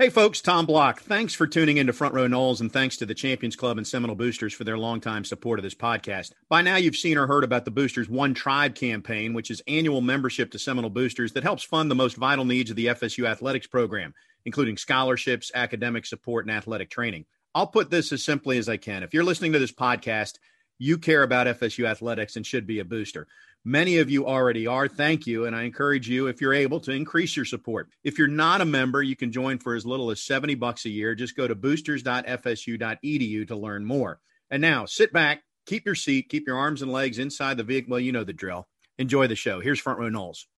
Hey folks, Tom Block. Thanks for tuning into Front Row Noles, and thanks to the Champions Club and Seminole Boosters for their longtime support of this podcast. By now you've seen or heard about the Boosters One Tribe campaign, which is annual membership to Seminole Boosters that helps fund the most vital needs of the FSU athletics program, including scholarships, academic support, and athletic training. I'll put this as simply as I can. If you're listening to this podcast, you care about FSU athletics and should be a booster. Many of you already are. Thank you. And I encourage you, if you're able, to increase your support. If you're not a member, you can join for as little as 70 bucks a year. Just go to boosters.fsu.edu to learn more. And now sit back, keep your seat, keep your arms and legs inside the vehicle. Well, you know the drill. Enjoy the show. Here's Front Row Noles.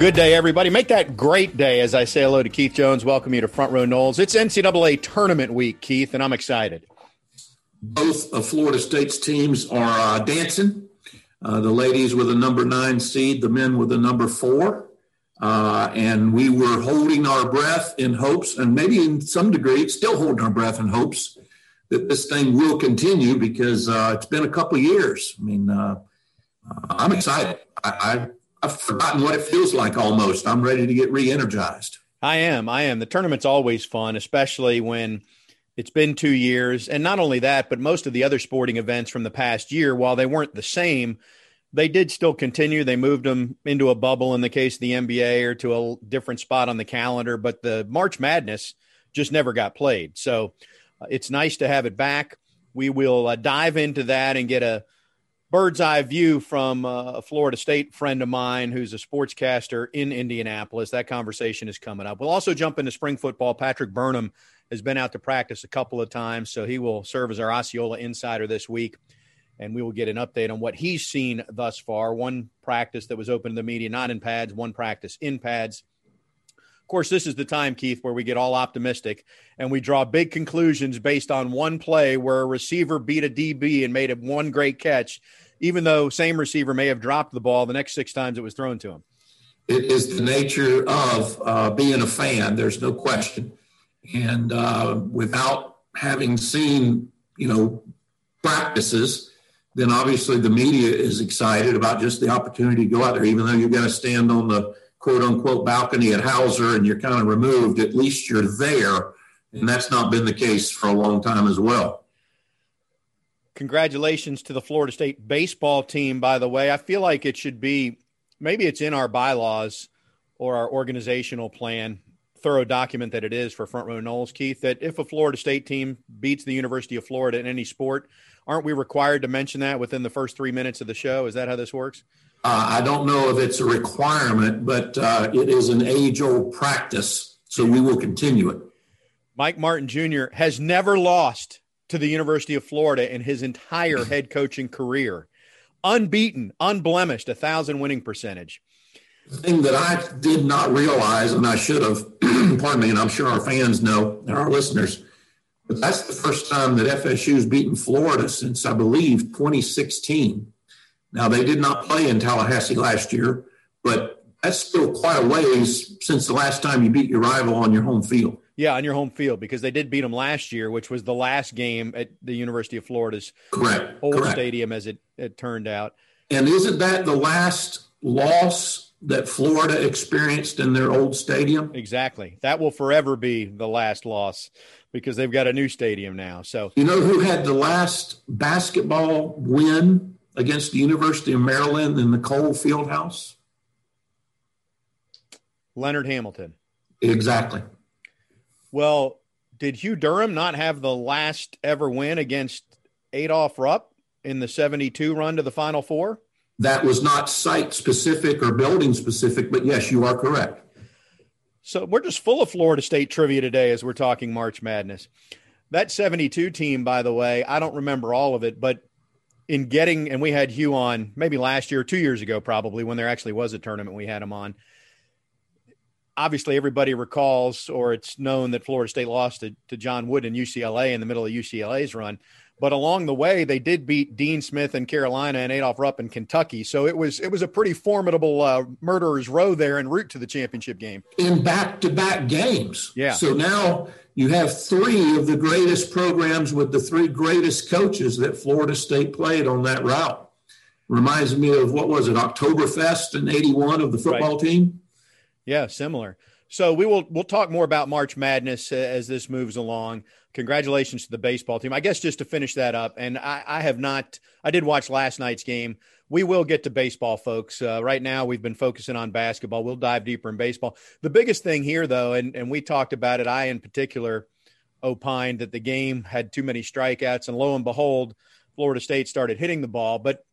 Good day, everybody. Make that great day as I say hello to Keith Jones. Welcome you to Front Row Noles. It's NCAA tournament week, Keith, and I'm excited. Both of Florida State's teams are uh, dancing. Uh, the ladies with a number nine seed, the men with a number four. Uh, and we were holding our breath in hopes, and maybe in some degree, still holding our breath in hopes that this thing will continue because uh, it's been a couple years. I mean, uh, I'm excited. I, I I've forgotten what it feels like almost. I'm ready to get re energized. I am. I am. The tournament's always fun, especially when it's been two years. And not only that, but most of the other sporting events from the past year, while they weren't the same, they did still continue. They moved them into a bubble in the case of the NBA or to a different spot on the calendar, but the March Madness just never got played. So uh, it's nice to have it back. We will uh, dive into that and get a bird's eye view from uh, a Florida State friend of mine who's a sportscaster in Indianapolis. That conversation is coming up. We'll also jump into spring football. Patrick Burnham has been out to practice a couple of times, so he will serve as our Osceola insider this week. And we will get an update on what he's seen thus far. One practice that was open to the media, not in pads, one practice in pads. Course, this is the time, Keith, where we get all optimistic and we draw big conclusions based on one play where a receiver beat a DB and made one great catch even though same receiver may have dropped the ball the next six times it was thrown to him. It is the nature of uh, being a fan. There's no question. And uh, without having seen, you know, practices, then obviously the media is excited about just the opportunity to go out there, even though you're going to stand on the quote unquote balcony at Hauser and you're kind of removed, at least you're there. And that's not been the case for a long time as well. Congratulations to the Florida State baseball team, by the way. I feel like it should be maybe it's in our bylaws or our organizational plan, thorough document that it is for Front Row Noles, Keith, that if a Florida State team beats the University of Florida in any sport, aren't we required to mention that within the first three minutes of the show? Is that how this works? Uh, I don't know if it's a requirement, but uh, it is an age old practice, so we will continue it. Mike Martin Jr. has never lost to the University of Florida in his entire head coaching career. Unbeaten, unblemished, a thousand winning percentage. The thing that I did not realize, and I should have, pardon me, and I'm sure our fans know and our listeners, but that's the first time that FSU's beaten Florida since I believe 2016. Now they did not play in Tallahassee last year, but that's still quite a ways since the last time you beat your rival on your home field. Yeah, on your home field because they did beat them last year, which was the last game at the University of Florida's Correct. old Correct. stadium, as it, it turned out. And isn't that the last loss that Florida experienced in their old stadium? Exactly. That will forever be the last loss because they've got a new stadium now. So you know who had the last basketball win against the University of Maryland in the Cole Fieldhouse? Leonard Hamilton. Exactly. Well, did Hugh Durham not have the last ever win against Adolph Rupp in the 72 run to the Final Four? That was not site specific or building specific, but yes, you are correct. So we're just full of Florida State trivia today as we're talking March Madness. That 72 team, by the way, I don't remember all of it, but in getting, and we had Hugh on maybe last year, two years ago, probably when there actually was a tournament, we had him on obviously everybody recalls or it's known that Florida State lost to, to John Wooden UCLA in the middle of UCLA's run. But along the way, they did beat Dean Smith in Carolina and Adolph Rupp in Kentucky. So it was it was a pretty formidable uh, murderer's row there en route to the championship game. In back to back games. Yeah. So now you have three of the greatest programs with the three greatest coaches that Florida State played on that route. Reminds me of what was it, Oktoberfest in '81 of the football right. team. Yeah, similar. So we will we'll talk more about March Madness as this moves along. Congratulations to the baseball team. I guess just to finish that up, and I, I have not. I did watch last night's game. We will get to baseball, folks. Uh, right now, we've been focusing on basketball. We'll dive deeper in baseball. The biggest thing here, though, and and we talked about it. I, in particular, opined that the game had too many strikeouts, and lo and behold, Florida State started hitting the ball. But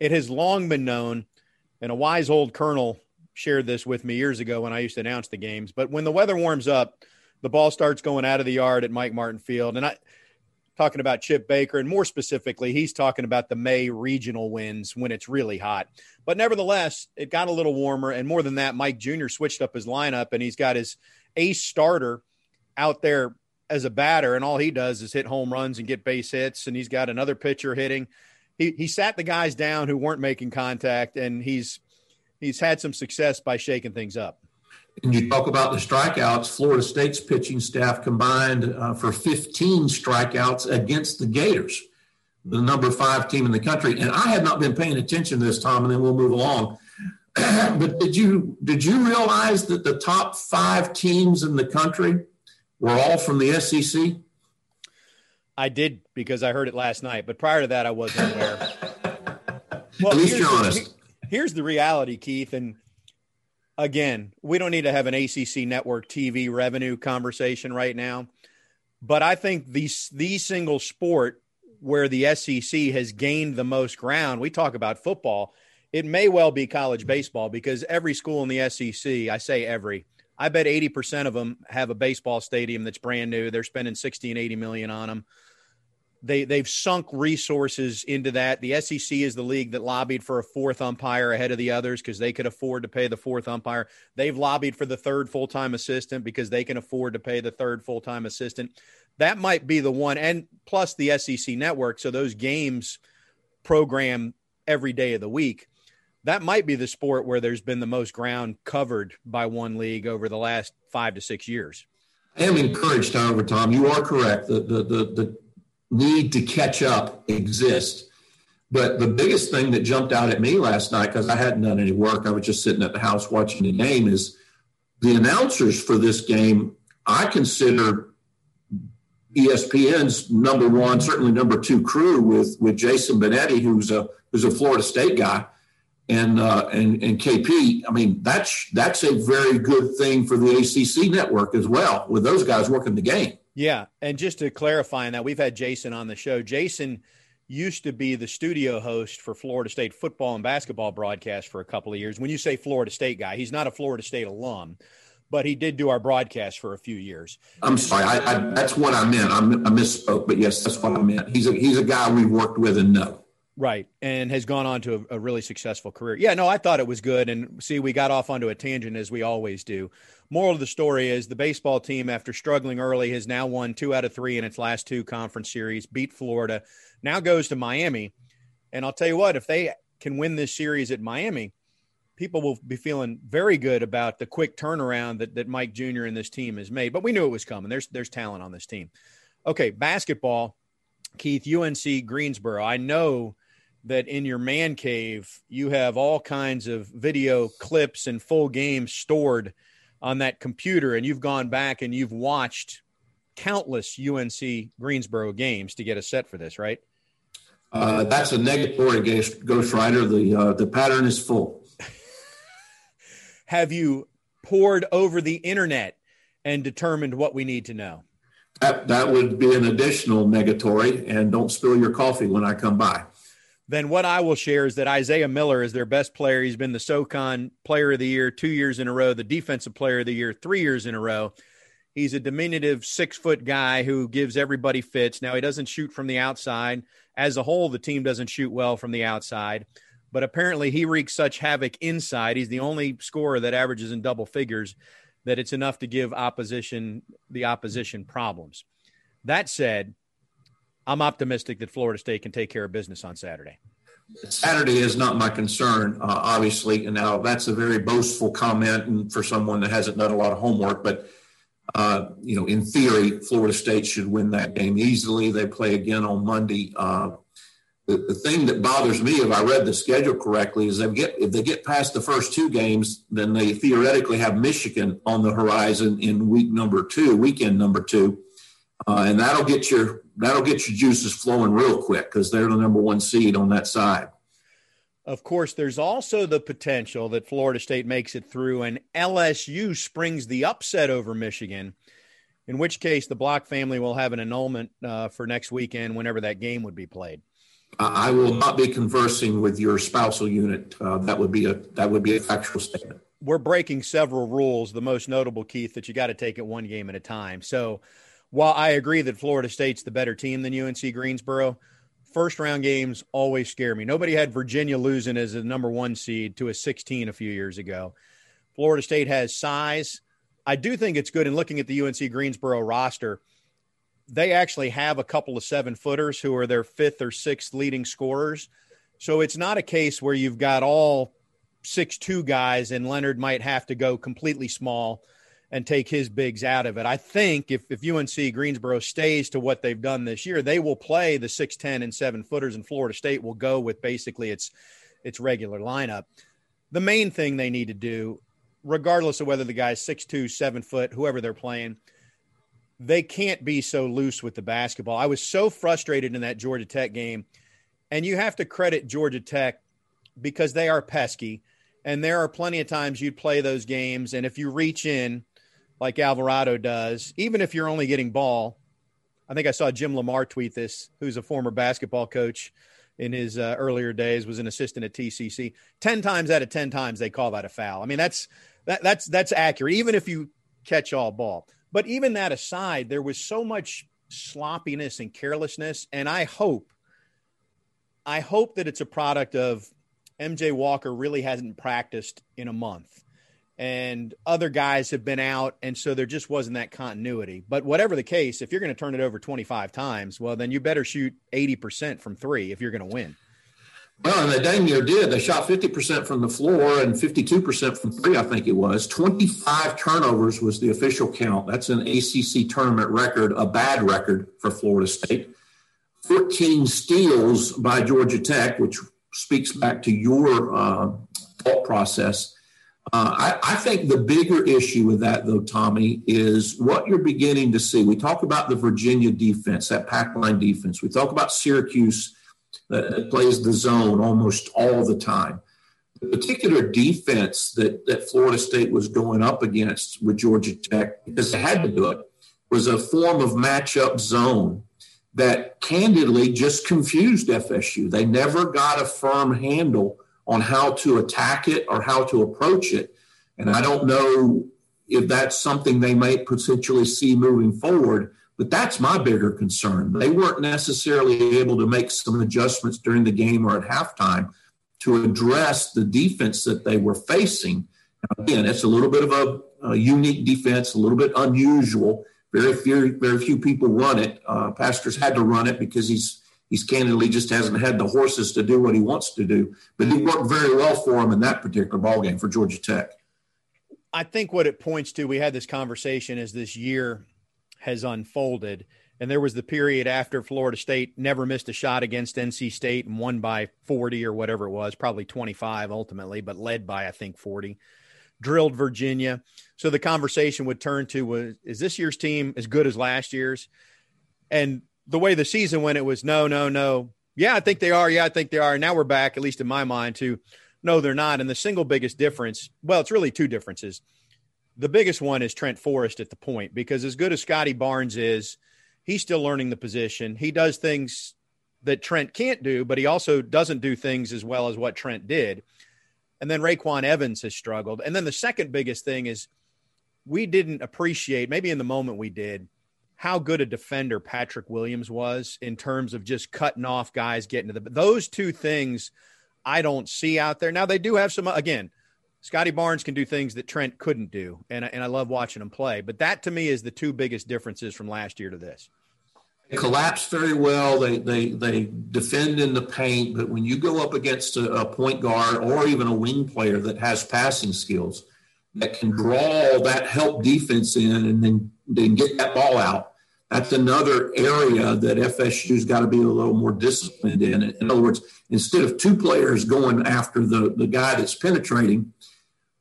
it has long been known, and a wise old colonel shared this with me years ago when I used to announce the games. But when the weather warms up, the ball starts going out of the yard at Mike Martin Field. And I talking about Chip Baker, and more specifically, he's talking about the May regional winds when it's really hot. But nevertheless, it got a little warmer. And more than that, Mike Jr. switched up his lineup and he's got his ace starter out there as a batter, and all he does is hit home runs and get base hits. And he's got another pitcher hitting. He, he sat the guys down who weren't making contact, and he's he's had some success by shaking things up. And you talk about the strikeouts. Florida State's pitching staff combined uh, for 15 strikeouts against the Gators, the number five team in the country. And I had not been paying attention to this, Tom, and then we'll move along. but did you did you realize that the top five teams in the country were all from the SEC? I did because I heard it last night, but prior to that, I wasn't aware. Well, At least you're honest here's the reality, Keith. And again, we don't need to have an ACC network TV revenue conversation right now. But I think the, the single sport where the SEC has gained the most ground, we talk about football, it may well be college baseball because every school in the SEC, I say every, I bet 80% of them have a baseball stadium that's brand new. They're spending 60 and 80 million on them they they've sunk resources into that. The SEC is the league that lobbied for a fourth umpire ahead of the others because they could afford to pay the fourth umpire. They've lobbied for the third full time assistant because they can afford to pay the third full time assistant. That might be the one, and plus the SEC network. So those games program every day of the week. That might be the sport where there's been the most ground covered by one league over the last five to six years. I am encouraged, however, Tom. You are correct. The the the, the need to catch up exist. But the biggest thing that jumped out at me last night, because I hadn't done any work, I was just sitting at the house watching the game, is the announcers for this game, I consider ESPN's number one, certainly number two crew with with Jason Benetti, who's a who's a Florida State guy, and uh, and and KP. I mean, that's that's a very good thing for the ACC network as well, with those guys working the game. Yeah, and just to clarify on that, we've had Jason on the show. Jason used to be the studio host for Florida State football and basketball broadcast for a couple of years. When you say Florida State guy, he's not a Florida State alum, but he did do our broadcast for a few years. I'm sorry, I, I, that's what I meant. I, I misspoke, but yes, that's what I meant. He's a he's a guy we've worked with and know. Right. And has gone on to a, a, really successful career. Yeah, no, I thought it was good. And see, we got off onto a tangent as we always do. Moral of the story is the baseball team, after struggling early, has now won two out of three in its last two conference series, beat Florida, now goes to Miami. And I'll tell you what, if they can win this series at Miami, people will be feeling very good about the quick turnaround that, that Mike Jr. and this team has made. But we knew it was coming. There's there's talent on this team. Okay, basketball, Keith, UNC Greensboro. I know that in your man cave you have all kinds of video clips and full games stored on that computer and you've gone back and you've watched countless UNC Greensboro games to get a set for this, right? Uh, that's a negatory Ghost Rider. The uh, the pattern is full. have you poured over the internet and determined what we need to know? That that would be an additional negatory. And don't spill your coffee when I come by then what I will share is that Isaiah Miller is their best player. He's been the SoCon Player of the Year two years in a row, the Defensive Player of the Year three years in a row. He's a diminutive six foot guy who gives everybody fits. Now, he doesn't shoot from the outside. As a whole, the team doesn't shoot well from the outside, but apparently he wreaks such havoc inside. He's the only scorer that averages in double figures that it's enough to give opposition the opposition problems. That said, I'm optimistic that Florida State can take care of business on Saturday. Saturday is not my concern, uh, obviously. And now that's a very boastful comment and for someone that hasn't done a lot of homework. But, uh, you know, in theory, Florida State should win that game easily. They play again on Monday. Uh, the, the thing that bothers me, if I read the schedule correctly, is they get if they get past the first two games, then they theoretically have Michigan on the horizon in week number two, weekend number two, uh, and that'll get your that'll get your juices flowing real quick because they're the number one seed on that side. Of course, there's also the potential that Florida State makes it through and LSU springs the upset over Michigan, in which case the Block family will have an annulment uh, for next weekend whenever that game would be played. I will not be conversing with your spousal unit. Uh, that would be a that would be a factual statement. We're breaking several rules. The most notable, Keith, that you got to take it one game at a time. So, while I agree that Florida State's the better team than UNC Greensboro, first round games always scare me. Nobody had Virginia losing as a number one seed to a 16 a few years ago. Florida State has size. I do think it's good in looking at the UNC Greensboro roster they actually have a couple of seven footers who are their fifth or sixth leading scorers. So it's not a case where you've got all six two guys and Leonard might have to go completely small and take his bigs out of it. I think if, if UNC Greensboro stays to what they've done this year, they will play the 6'10 and seven footers, and Florida State will go with basically its its regular lineup. The main thing they need to do, regardless of whether the guy's six two, seven foot, whoever they're playing – they can't be so loose with the basketball. I was so frustrated in that Georgia Tech game. And you have to credit Georgia Tech because they are pesky. And there are plenty of times you'd play those games. And if you reach in like Alvarado does, even if you're only getting ball, I think I saw Jim Lamar tweet this, who's a former basketball coach in his uh, earlier days, was an assistant at TCC. 10 times out of 10 times they call that a foul. I mean, that's, that, that's, that's accurate, even if you catch all ball. But even that aside, there was so much sloppiness and carelessness. And I hope, I hope that it's a product of MJ Walker really hasn't practiced in a month and other guys have been out. And so there just wasn't that continuity. But whatever the case, if you're going to turn it over 25 times, well, then you better shoot 80% from three if you're going to win. Well, and they dang near did. They shot 50% from the floor and 52% from three, I think it was. 25 turnovers was the official count. That's an ACC tournament record, a bad record for Florida State. 14 steals by Georgia Tech, which speaks back to your uh, thought process. Uh, I, I, think the bigger issue with that, though, Tommy, is what you're beginning to see. We talk about the Virginia defense, that pack line defense. We talk about Syracuse that plays the zone almost all the time. The particular defense that, that Florida State was going up against with Georgia Tech, because they had to do it, was a form of matchup zone that candidly just confused FSU. They never got a firm handle on how to attack it or how to approach it. And I don't know if that's something they might potentially see moving forward. But that's my bigger concern. They weren't necessarily able to make some adjustments during the game or at halftime to address the defense that they were facing. Again, it's a little bit of a, a unique defense, a little bit unusual. Very few, very few people run it. Uh, Pastner's had to run it because he's he's candidly just hasn't had the horses to do what he wants to do. But he worked very well for him in that particular ball game for Georgia Tech. I think what it points to, we had this conversation as this year has unfolded. And there was the period after Florida State never missed a shot against NC State and won by 40 or whatever it was, probably 25 ultimately, but led by, I think, 40. Drilled Virginia. So the conversation would turn to was, is this year's team as good as last year's? And the way the season went, it was no, no, no. Yeah, I think they are. Yeah, I think they are. now we're back, at least in my mind, to no, they're not. And the single biggest difference, well, it's really two differences the biggest one is Trent Forrest at the point because as good as Scotty Barnes is, he's still learning the position. He does things that Trent can't do, but he also doesn't do things as well as what Trent did. And then RayQuan Evans has struggled. And then the second biggest thing is we didn't appreciate, maybe in the moment we did, how good a defender Patrick Williams was in terms of just cutting off guys, getting to the those two things I don't see out there. Now they do have some again, Scotty Barnes can do things that Trent couldn't do, and and I love watching him play. But that to me is the two biggest differences from last year to this. They collapse very well. They they they defend in the paint, but when you go up against a, a, point guard or even a wing player that has passing skills that can draw that help defense in and then then get that ball out, that's another area that FSU's got to be a little more disciplined in. In other words, instead of two players going after the the guy that's penetrating,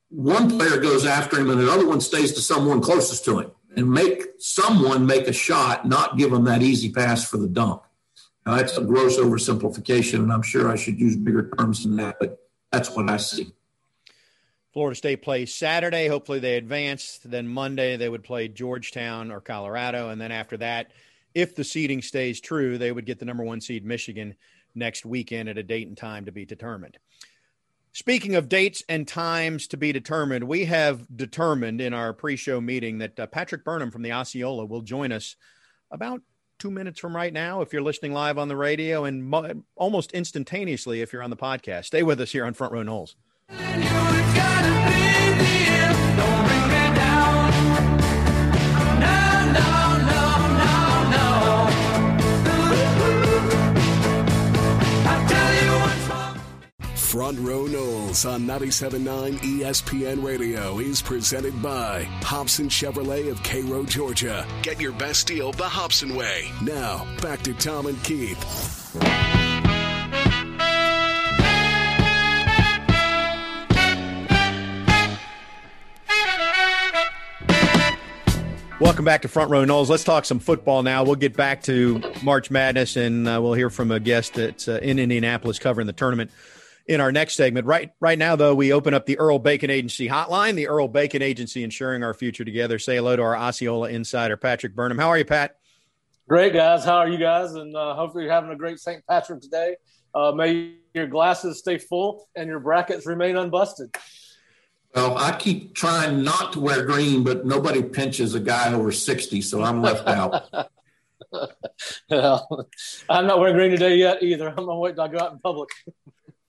one player goes after him and the other one stays to someone closest to him and make someone make a shot, not give them that easy pass for the dunk. Now, that's a gross oversimplification, and I'm sure I should use bigger terms than that, but that's what I see. Florida State plays Saturday. Hopefully, they advance. Then Monday, they would play Georgetown or Colorado. And then after that, if the seeding stays true, they would get the number one seed Michigan next weekend at a date and time to be determined. Speaking of dates and times to be determined, we have determined in our pre show meeting that uh, Patrick Burnham from the Osceola will join us about two minutes from right now if you're listening live on the radio and mo- almost instantaneously if you're on the podcast. Stay with us here on Front Row Noles. Front Row Noles on 97.9 ESPN Radio is presented by Hobson Chevrolet of Cairo, Georgia. Get your best deal the Hobson way. Now, back to Tom and Keith. Welcome back to Front Row Noles. Let's talk some football now. We'll get back to March Madness, and uh, we'll hear from a guest that's uh, in Indianapolis covering the tournament in our next segment. Right, right now, though, we open up the Earl Bacon Agency hotline. The Earl Bacon Agency, ensuring our future together. Say hello to our Osceola insider, Patrick Burnham. How are you, Pat? Great, guys. How are you guys? And uh, hopefully, you're having a great St. Patrick's Day. Uh, may your glasses stay full and your brackets remain unbusted. Well, I keep trying not to wear green, but nobody pinches a guy over 60, so I'm left out. well, I'm not wearing green today yet either. I'm going to wait till I go out in public.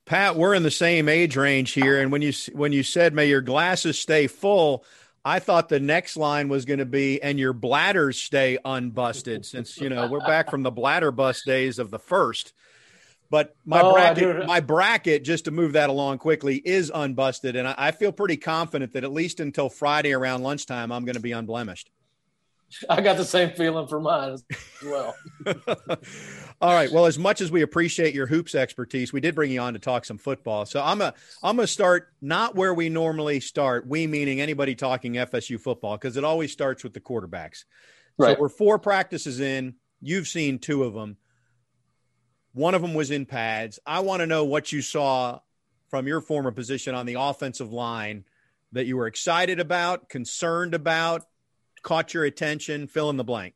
Pat, we're in the same age range here, and when you when you said "May your glasses stay full," I thought the next line was going to be "and your bladders stay unbusted," since you know we're back from the bladder bust days of the first. But my oh, bracket, my bracket, just to move that along quickly, is unbusted, and I, I feel pretty confident that at least until Friday around lunchtime, I'm going to be unblemished. I got the same feeling for mine as well. All right. Well, as much as we appreciate your hoops expertise, we did bring you on to talk some football. So I'm a I'm gonna start not where we normally start. We meaning anybody talking FSU football because it always starts with the quarterbacks. Right. So we're four practices in. You've seen two of them. One of them was in pads. I want to know what you saw from your former position on the offensive line that you were excited about, concerned about, caught your attention, fill in the blank.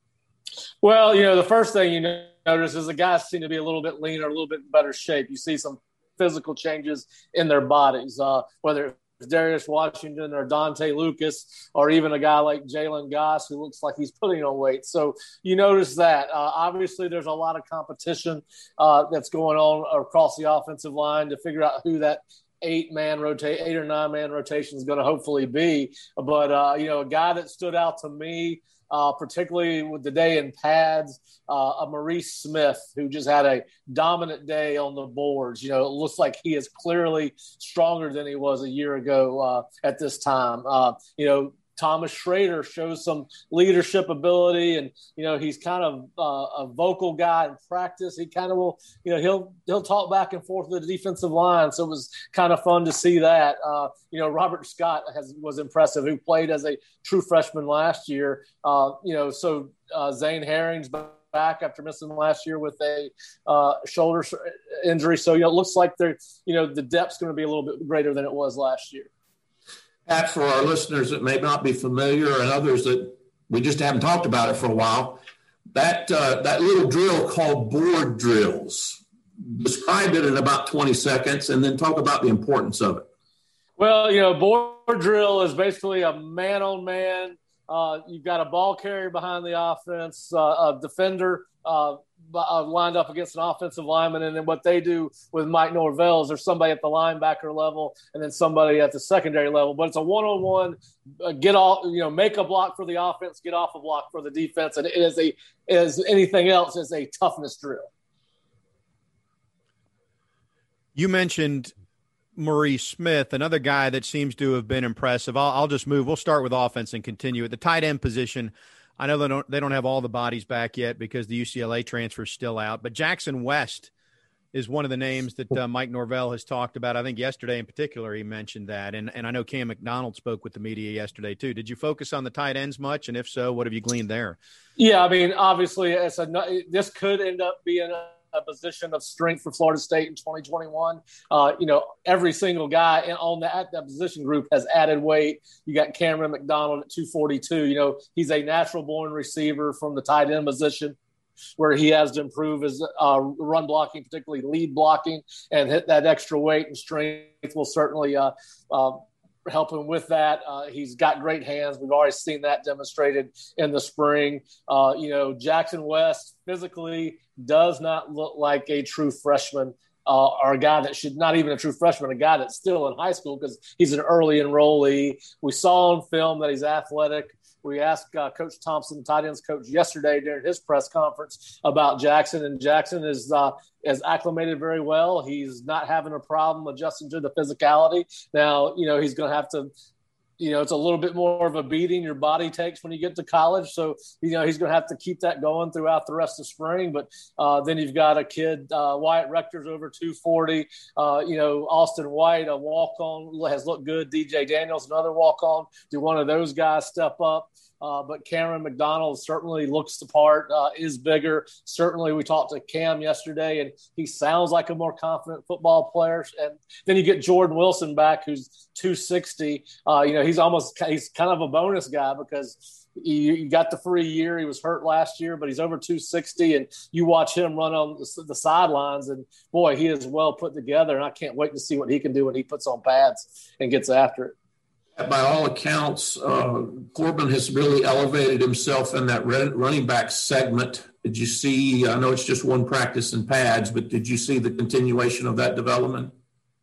Well, you know, the first thing you notice is the guys seem to be a little bit leaner, a little bit better shape. You see some physical changes in their bodies, uh, whether it's Darius Washington or Dante Lucas, or even a guy like Jalen Goss who looks like he's putting on weight. So you notice that. Uh, obviously, there's a lot of competition uh, that's going on across the offensive line to figure out who that eight man rotate, eight or nine man rotation is going to hopefully be. But uh, you know, a guy that stood out to me uh, particularly with the day in pads. Uh, a Maurice Smith who just had a dominant day on the boards. You know, it looks like he is clearly stronger than he was a year ago uh, at this time. Uh, you know, Thomas Schrader shows some leadership ability, and you know he's kind of uh, a vocal guy in practice. He kind of will, you know, he'll he'll talk back and forth with the defensive line. So it was kind of fun to see that. Uh, you know, Robert Scott has was impressive, who played as a true freshman last year. Uh, you know, so uh, Zane Herring's back after missing last year with a uh, shoulder injury. So you know, it looks like they're you know the depth's going to be a little bit greater than it was last year. Pat, for our listeners that may not be familiar and others that we just haven't talked about it for a while, that uh, that little drill called board drills. Describe it in about 20 seconds and then talk about the importance of it. Well, you know, board drill is basically a man on man uh, you've got a ball carrier behind the offense, uh, a defender uh, uh, lined up against an offensive lineman, and then what they do with Mike Norvell is there's somebody at the linebacker level and then somebody at the secondary level. But it's a one-on-one, uh, get off, you know, make a block for the offense, get off a block for the defense, and it is a as anything else is a toughness drill. You mentioned Maurice Smith, another guy that seems to have been impressive. I'll, I'll, just move. We'll start with offense and continue at the tight end position. I know they don't they don't have all the bodies back yet because the UCLA transfer is still out, but Jackson West is one of the names that uh, Mike Norvell has talked about. I think yesterday in particular he mentioned that, and and I know Cam McDonald spoke with the media yesterday too. Did you focus on the tight ends much, and if so, what have you gleaned there? Yeah, I mean, obviously, it's a, this could end up being a a position of strength for Florida State in 2021. Uh, you know, every single guy in, on that, at that position group has added weight. You got Cameron McDonald at 242. You know, he's a natural born receiver from the tight end position where he has to improve his uh, run blocking, particularly lead blocking, and hit that extra weight and strength will certainly uh, uh, help him with that. Uh, he's got great hands. We've already seen that demonstrated in the spring. Uh, you know, Jackson West physically does not look like a true freshman. Uh, or a guy that should not even a true freshman, a guy that's still in high school because he's an early enrollee. We saw on film that he's athletic. We asked uh, Coach Thomsen, tight ends coach, yesterday during his press conference about Jackson, and Jackson is uh, is acclimated very well. He's not having a problem adjusting to the physicality. Now, you know, he's going to have to you know, it's a little bit more of a beating your body takes when you get to college. So, you know, he's going to have to keep that going throughout the rest of spring. But uh, then you've got a kid, uh, Wyatt Rector's over 240. Uh, you know, Austin White, a walk on, has looked good. DJ Daniels, another walk on. Do one of those guys step up? Uh, but Cameron McDonald certainly looks the part, uh, is bigger. Certainly, we talked to Cam yesterday, and he sounds like a more confident football player. And then you get Jordan Wilson back, who's 260. Uh, you know, he's almost he's kind of a bonus guy because he, got the free year. He was hurt last year, but he's over 260, and you watch him run on the, the sidelines, and boy, he is well put together. And I can't wait to see what he can do when he puts on pads and gets after it by all accounts, uh, Corbin has really elevated himself in that running back segment. Did you see? I know it's just one practice in pads, but did you see the continuation of that development?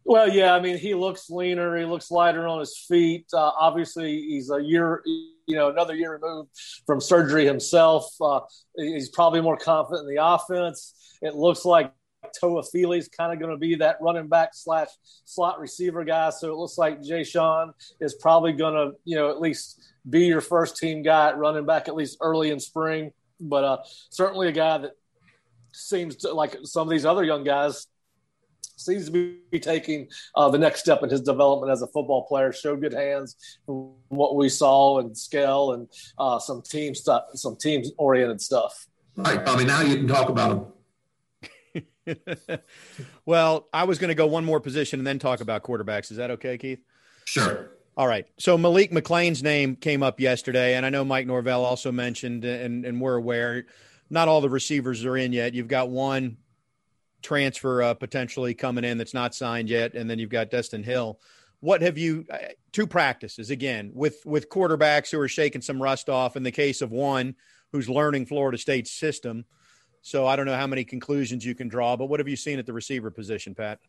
Well, yeah. I mean, he looks leaner. He looks lighter on his feet. Uh, obviously, he's a year, you know, another year removed from surgery himself. Uh, he's probably more confident in the offense. It looks like Toafili's kind of going to be that running back slash slot receiver guy. So it looks like Jashaun is probably going to, you know, at least be your first team guy at running back at least early in spring. But uh, certainly a guy that seems to, like some of these other young guys seems to be taking uh, the next step in his development as a football player. Showed good hands from what we saw and scale and uh, some team stuff, some team oriented stuff. Right. I mean, now you can talk about him well, I was going to go one more position and then talk about quarterbacks. Is that okay, Keith? Sure. All right. So Malik McClain's name came up yesterday, and I know Mike Norvell also mentioned, and, and we're aware not all the receivers are in yet. You've got one transfer uh, potentially coming in that's not signed yet, and then you've got Destin Hill. What have you? Uh, two practices again with with quarterbacks who are shaking some rust off. In the case of one who's learning Florida State's system, so I don't know how many conclusions you can draw, but what have you seen at the receiver position, Pat?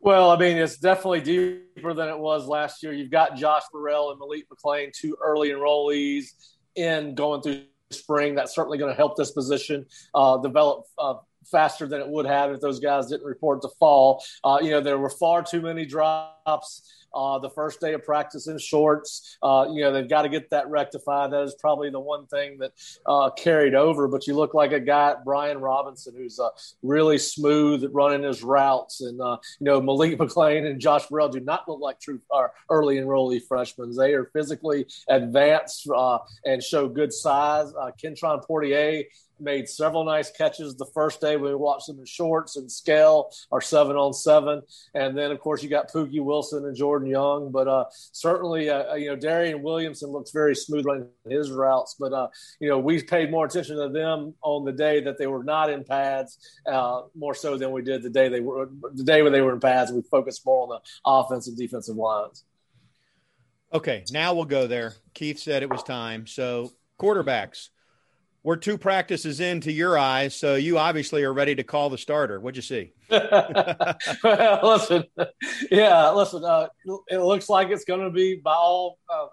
Well, I mean, it's definitely deeper than it was last year. You've got Josh Burrell and Malik McClain, two early enrollees in going through spring. That's certainly going to help this position uh, develop uh, faster than it would have if those guys didn't report to fall. Uh, you know, there were far too many drops uh, the first day of practice in shorts. Uh, you know, they've got to get that rectified. That is probably the one thing that uh, carried over. But you look like a guy, Brian Robinson, who's uh, really smooth at running his routes. And, uh, you know, Malik McClain and Josh Burrell do not look like true uh, early enrollee freshmen. They are physically advanced and show good size. Kentron Poitier made several nice catches the first day. We watched them in shorts and scale or seven on seven. And then, of course, you got Pookie Wilson and Jordan Young. But uh, certainly, uh, uh, you know, Darian Williamson looks very smooth running his routes. But, uh, you know, we paid more attention to them on the day that they were not in pads, uh, more so than we did the day they were the day when they were in pads. We focused more on the offensive defensive lines. Okay, now we'll go there. Keith said it was time. So, quarterbacks, we're two practices into your eyes, so you obviously are ready to call the starter. What'd you see? well, listen, yeah, listen. Uh, it looks like it's going to be by all uh,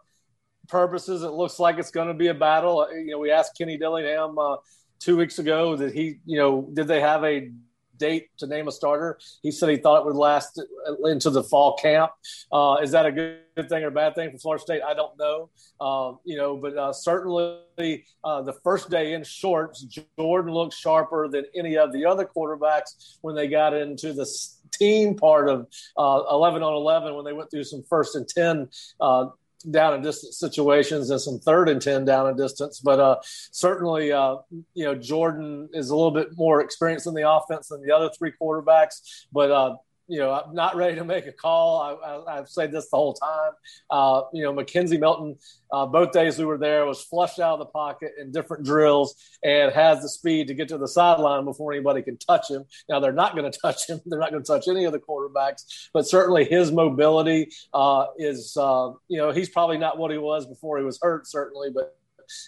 purposes. It looks like it's going to be a battle. You know, we asked Kenny Dillingham uh, two weeks ago that he, you know, did they have a date to name a starter. He said he thought it would last into the fall camp. Uh, is that a good, thing or a bad thing for Florida State? I don't know. Um, you know, but uh, certainly uh, the first day in shorts, Jordan looked sharper than any of the other quarterbacks when they got into the team part of uh, 11 on 11 when they went through some first and 10 uh, down and distance situations and some third and 10 down and distance. But uh, certainly, uh, you know, Jordan is a little bit more experienced in the offense than the other three quarterbacks. But uh, you know, I'm not ready to make a call. I, have said this the whole time. Uh, you know, McKenzie Milton, uh, both days we were there, was flushed out of the pocket in different drills and has the speed to get to the sideline before anybody can touch him. Now, they're not going to touch him. They're not going to touch any of the quarterbacks, but certainly his mobility uh, is, uh, you know, he's probably not what he was before he was hurt, certainly, but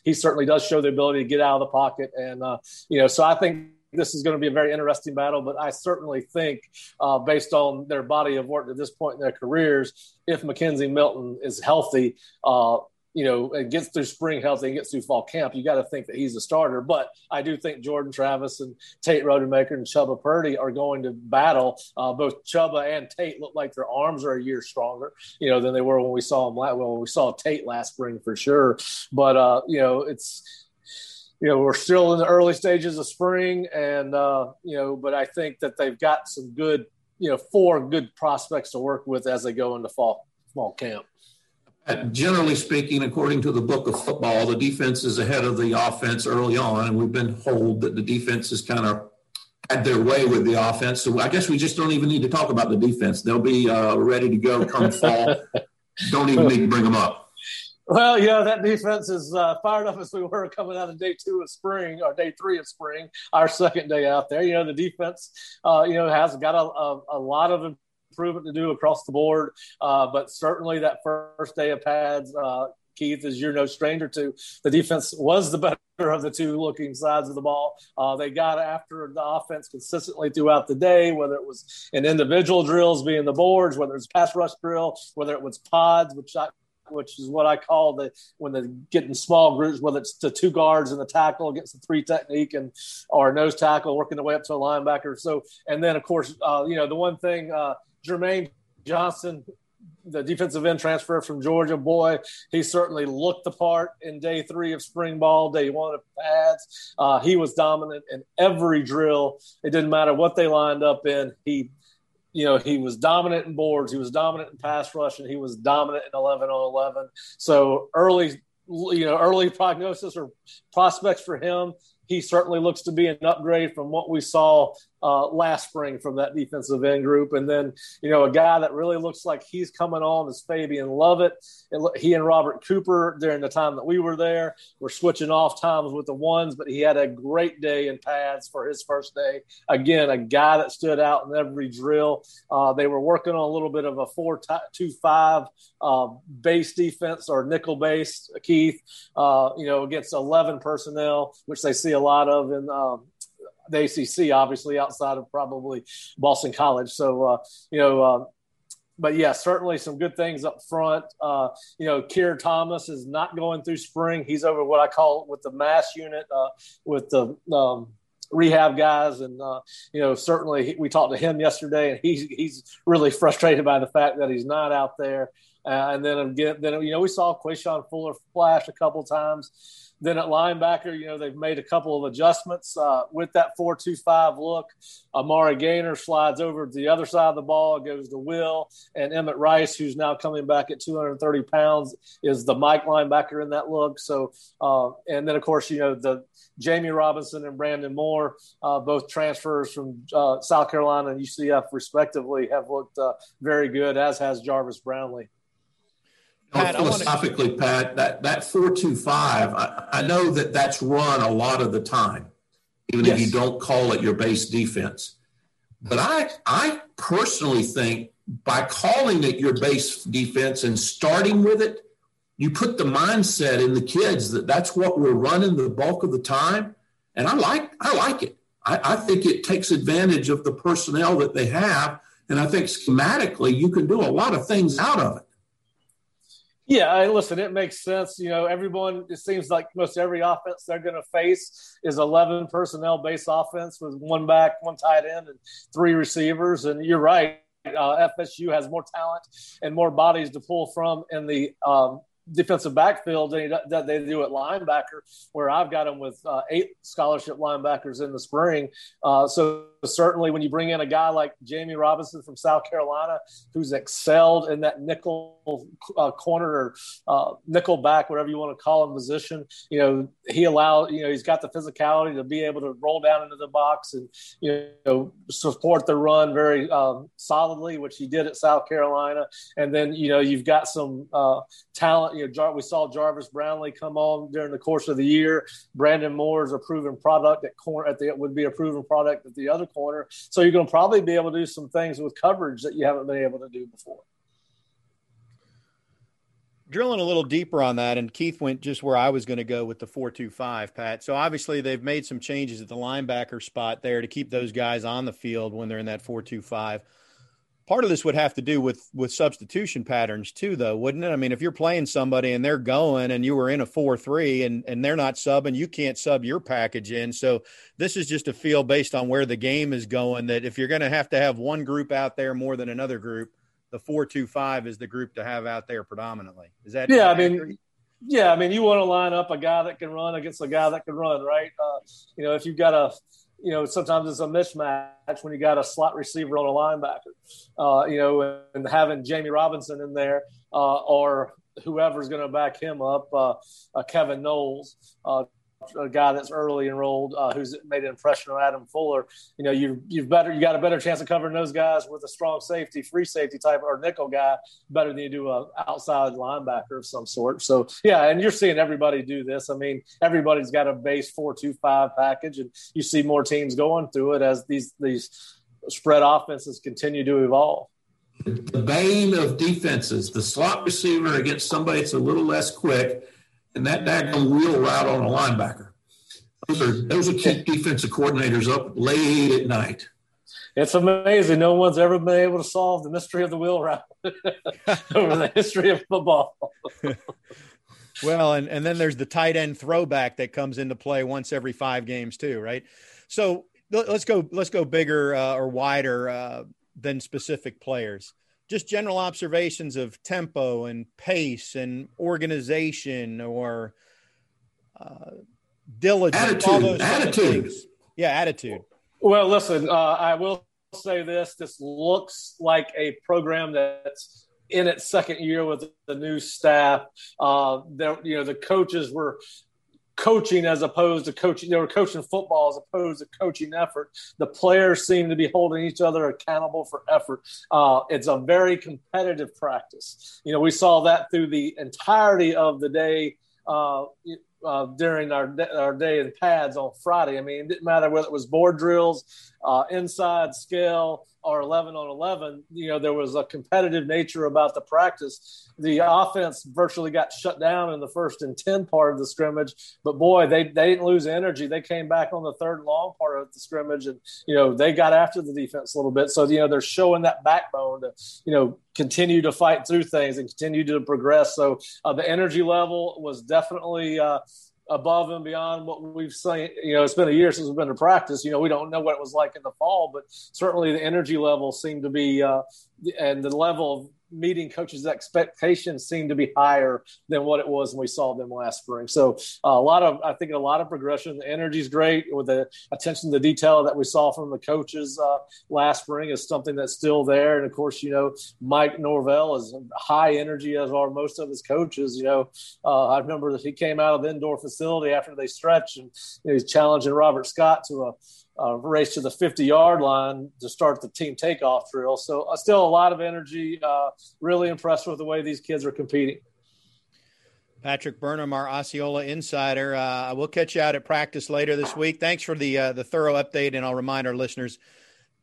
he certainly does show the ability to get out of the pocket. And, uh, you know, so I think this is going to be a very interesting battle. But I certainly think, uh, based on their body of work at this point in their careers, if McKenzie Milton is healthy, uh, you know, and gets through spring healthy and gets through fall camp, you got to think that he's a starter. But I do think Jordan Travis and Tate Rodemaker and Chubba Purdy are going to battle. Uh, both Chubba and Tate look like their arms are a year stronger, you know, than they were when we saw them. last. Well, we saw Tate last spring for sure. But uh, you know, it's you know, we're still in the early stages of spring, and uh, you know, but I think that they've got some good, you know, four good prospects to work with as they go into fall fall camp. Generally speaking, according to the book of football, the defense is ahead of the offense early on, and we've been told that the defense has kind of had their way with the offense. So I guess we just don't even need to talk about the defense; they'll be uh, ready to go come fall. don't even need to bring them up. Well, yeah, that defense is uh, fired up as we were coming out of day two of spring or day three of spring, our second day out there. You know, the defense, uh, you know, has got a, a, a, lot of improvement to do across the board, uh, but certainly that first day of pads, uh, Keith, as you're no stranger to, the defense was the better of the two looking sides of the ball. Uh, they got after the offense consistently throughout the day, whether it was in individual drills being the boards, whether it's pass rush drill, whether it was pods, which I which is what I call the when they get in small groups, whether it's the two guards and the tackle against the three technique and or nose tackle working their way up to a linebacker. So and then of course uh, you know the one thing uh, Jermaine Johnson. The defensive end transfer from Georgia, boy, he certainly looked the part in day three of spring ball, day one of pads. Uh, he was dominant in every drill. It didn't matter what they lined up in. He you know, he was dominant in boards, he was dominant in pass rush, and he was dominant in 11 on 11. So early, you know, early prognosis or prospects for him, he certainly looks to be an upgrade from what we saw uh, last spring from that defensive end group. And then, you know, a guy that really looks like he's coming on is Fabian Lovett. He and Robert Cooper during the time that we were there were switching off times with the ones, but he had a great day in pads for his first day. Again, a guy that stood out in every drill. Uh, they were working on a little bit of a 4 2 5 uh, base defense or nickel base, Keith, uh, you know, against 11 personnel, which they see a lot of in um, the ACC, obviously outside of probably Boston College. So, uh, you know, uh, but yeah, certainly some good things up front. Uh, you know, Keir Thomas is not going through spring. He's over what I call with the mass unit uh, with the um, rehab guys, and uh, you know, certainly we talked to him yesterday, and he's he's really frustrated by the fact that he's not out there. Uh, and then again, then you know, we saw Quashon Fuller flash a couple times then at linebacker, you know, they've made a couple of adjustments uh, with that 4 2 5 look. Amari Gainer slides over to the other side of the ball, goes to Will, and Emmett Rice, who's now coming back at 230 pounds, is the Mike linebacker in that look. So, uh, and then, of course, you know, the Jamie Robinson and Brandon Moore, uh, both transfers from uh, South Carolina and UCF, respectively, have looked uh, very good, as has Jarvis Brownlee. Pat, philosophically, wanna... Pat, that that four two five, I, I know that that's run a lot of the time, even yes. if you don't call it your base defense. But I I personally think by calling it your base defense and starting with it, you put the mindset in the kids that that's what we're running the bulk of the time. And I like I like it. I, I think it takes advantage of the personnel that they have. And I think schematically you can do a lot of things out of it. Yeah, I, listen, it makes sense. You know, everyone, it seems like most every offense they're going to face is 11 personnel based offense with one back, one tight end, and three receivers. And you're right. Uh, FSU has more talent and more bodies to pull from in the um, defensive backfield that they do at linebacker, where I've got them with uh, eight scholarship linebackers in the spring. Uh, so certainly, when you bring in a guy like Jamie Robinson from South Carolina, who's excelled in that nickel uh, corner or uh, nickel back, whatever you want to call him, position, you know, he allowed, you know, he's got the physicality to be able to roll down into the box and you know support the run very um, solidly, which he did at South Carolina. And then you know you've got some uh, talent you know, we saw Jarvis Brownlee come on during the course of the year. Brandon Moore is a proven product at corner at the would be a proven product at the other corner. So you're going to probably be able to do some things with coverage that you haven't been able to do before. Drilling a little deeper on that, and Keith went just where I was going to go with the four-two-five, Pat. So obviously they've made some changes at the linebacker spot there to keep those guys on the field when they're in that four-two-five part of this would have to do with with substitution patterns too though wouldn't it? I mean if you're playing somebody and they're going and you were in a 4-3 and and they're not subbing you can't sub your package in. So this is just a feel based on where the game is going that if you're going to have to have one group out there more than another group the 4-2-5 is the group to have out there predominantly. Is that yeah i mean yeah i mean you want to line up a guy that can run against a guy that can run right? Uh, you know if you've got a you know, sometimes it's a mismatch when you got a slot receiver on a linebacker, uh, you know, and having Jamie Robinson in there uh, or whoever's going to back him up, uh, uh Kevin Knowles, uh, a guy that's early enrolled uh, who's made an impression on Adam Fuller. You know, you you've better you got a better chance of covering those guys with a strong safety, free safety type or nickel guy better than you do a outside linebacker of some sort. So yeah, and you're seeing everybody do this. I mean, everybody's got a base four two five package, and you see more teams going through it as these these spread offenses continue to evolve. The bane of defenses, the slot receiver against somebody that's a little less quick and that daggone wheel route on a linebacker. Those are those are keep defensive coordinators up late at night. It's amazing. No one's ever been able to solve the mystery of the wheel route over the history of football. well, and, and then there's the tight end throwback that comes into play once every five games too, right? So let's go let's go bigger uh, or wider uh, than specific players just general observations of tempo and pace and organization or uh, diligence. Attitude. attitude. Yeah, attitude. Well, listen, uh, I will say this: this looks like a program that's in its second year with the new staff. Uh, there, you know, the coaches were coaching as opposed to coaching. They were coaching football as opposed to coaching effort. The players seem to be holding each other accountable for effort. Uh, it's a very competitive practice. You know, we saw that through the entirety of the day. Uh, uh, during our our day in pads on Friday. I mean, it didn't matter whether it was board drills, uh, inside scale, or 11 on 11, you know, there was a competitive nature about the practice. The offense virtually got shut down in the first and 10 part of the scrimmage, but boy, they, they didn't lose energy. They came back on the third long part of the scrimmage and, you know, they got after the defense a little bit. So, you know, they're showing that backbone to, you know, continue to fight through things and continue to progress. So uh, the energy level was definitely, uh, above and beyond what we've seen. You know, it's been a year since we've been to practice. You know, we don't know what it was like in the fall, but certainly the energy level seemed to be, uh, and the level of meeting coaches' expectations seem to be higher than what it was when we saw them last spring. So uh, a lot of, I think, a lot of progression. The energy is great with the attention to detail that we saw from the coaches uh, last spring is something that's still there. And of course, you know, Mike Norvell is high energy as are most of his coaches. You know, uh, I remember that he came out of the indoor facility after they stretched and you know, he's challenging Robert Scott to a uh, race to the 50 yard line to start the team takeoff drill. So uh, still a lot of energy. Uh, really impressed with the way these kids are competing. Patrick Burnham, our Osceola insider. Uh, we'll catch you out at practice later this week. Thanks for the uh, the thorough update, and I'll remind our listeners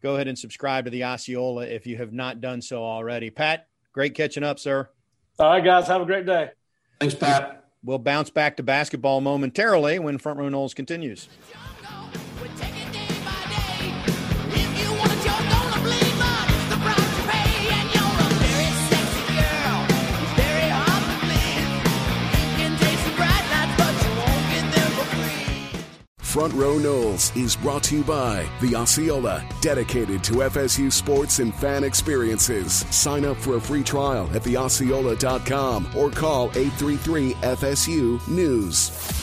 go ahead and subscribe to the Osceola if you have not done so already. Pat, great catching up, sir. All right, guys. Have a great day. Thanks, Pat. We'll bounce back to basketball momentarily when Front Row Noles continues. Front Row Noles is brought to you by the Osceola, dedicated to FSU sports and fan experiences. Sign up for a free trial at theosceola.com or call 833 FSU News.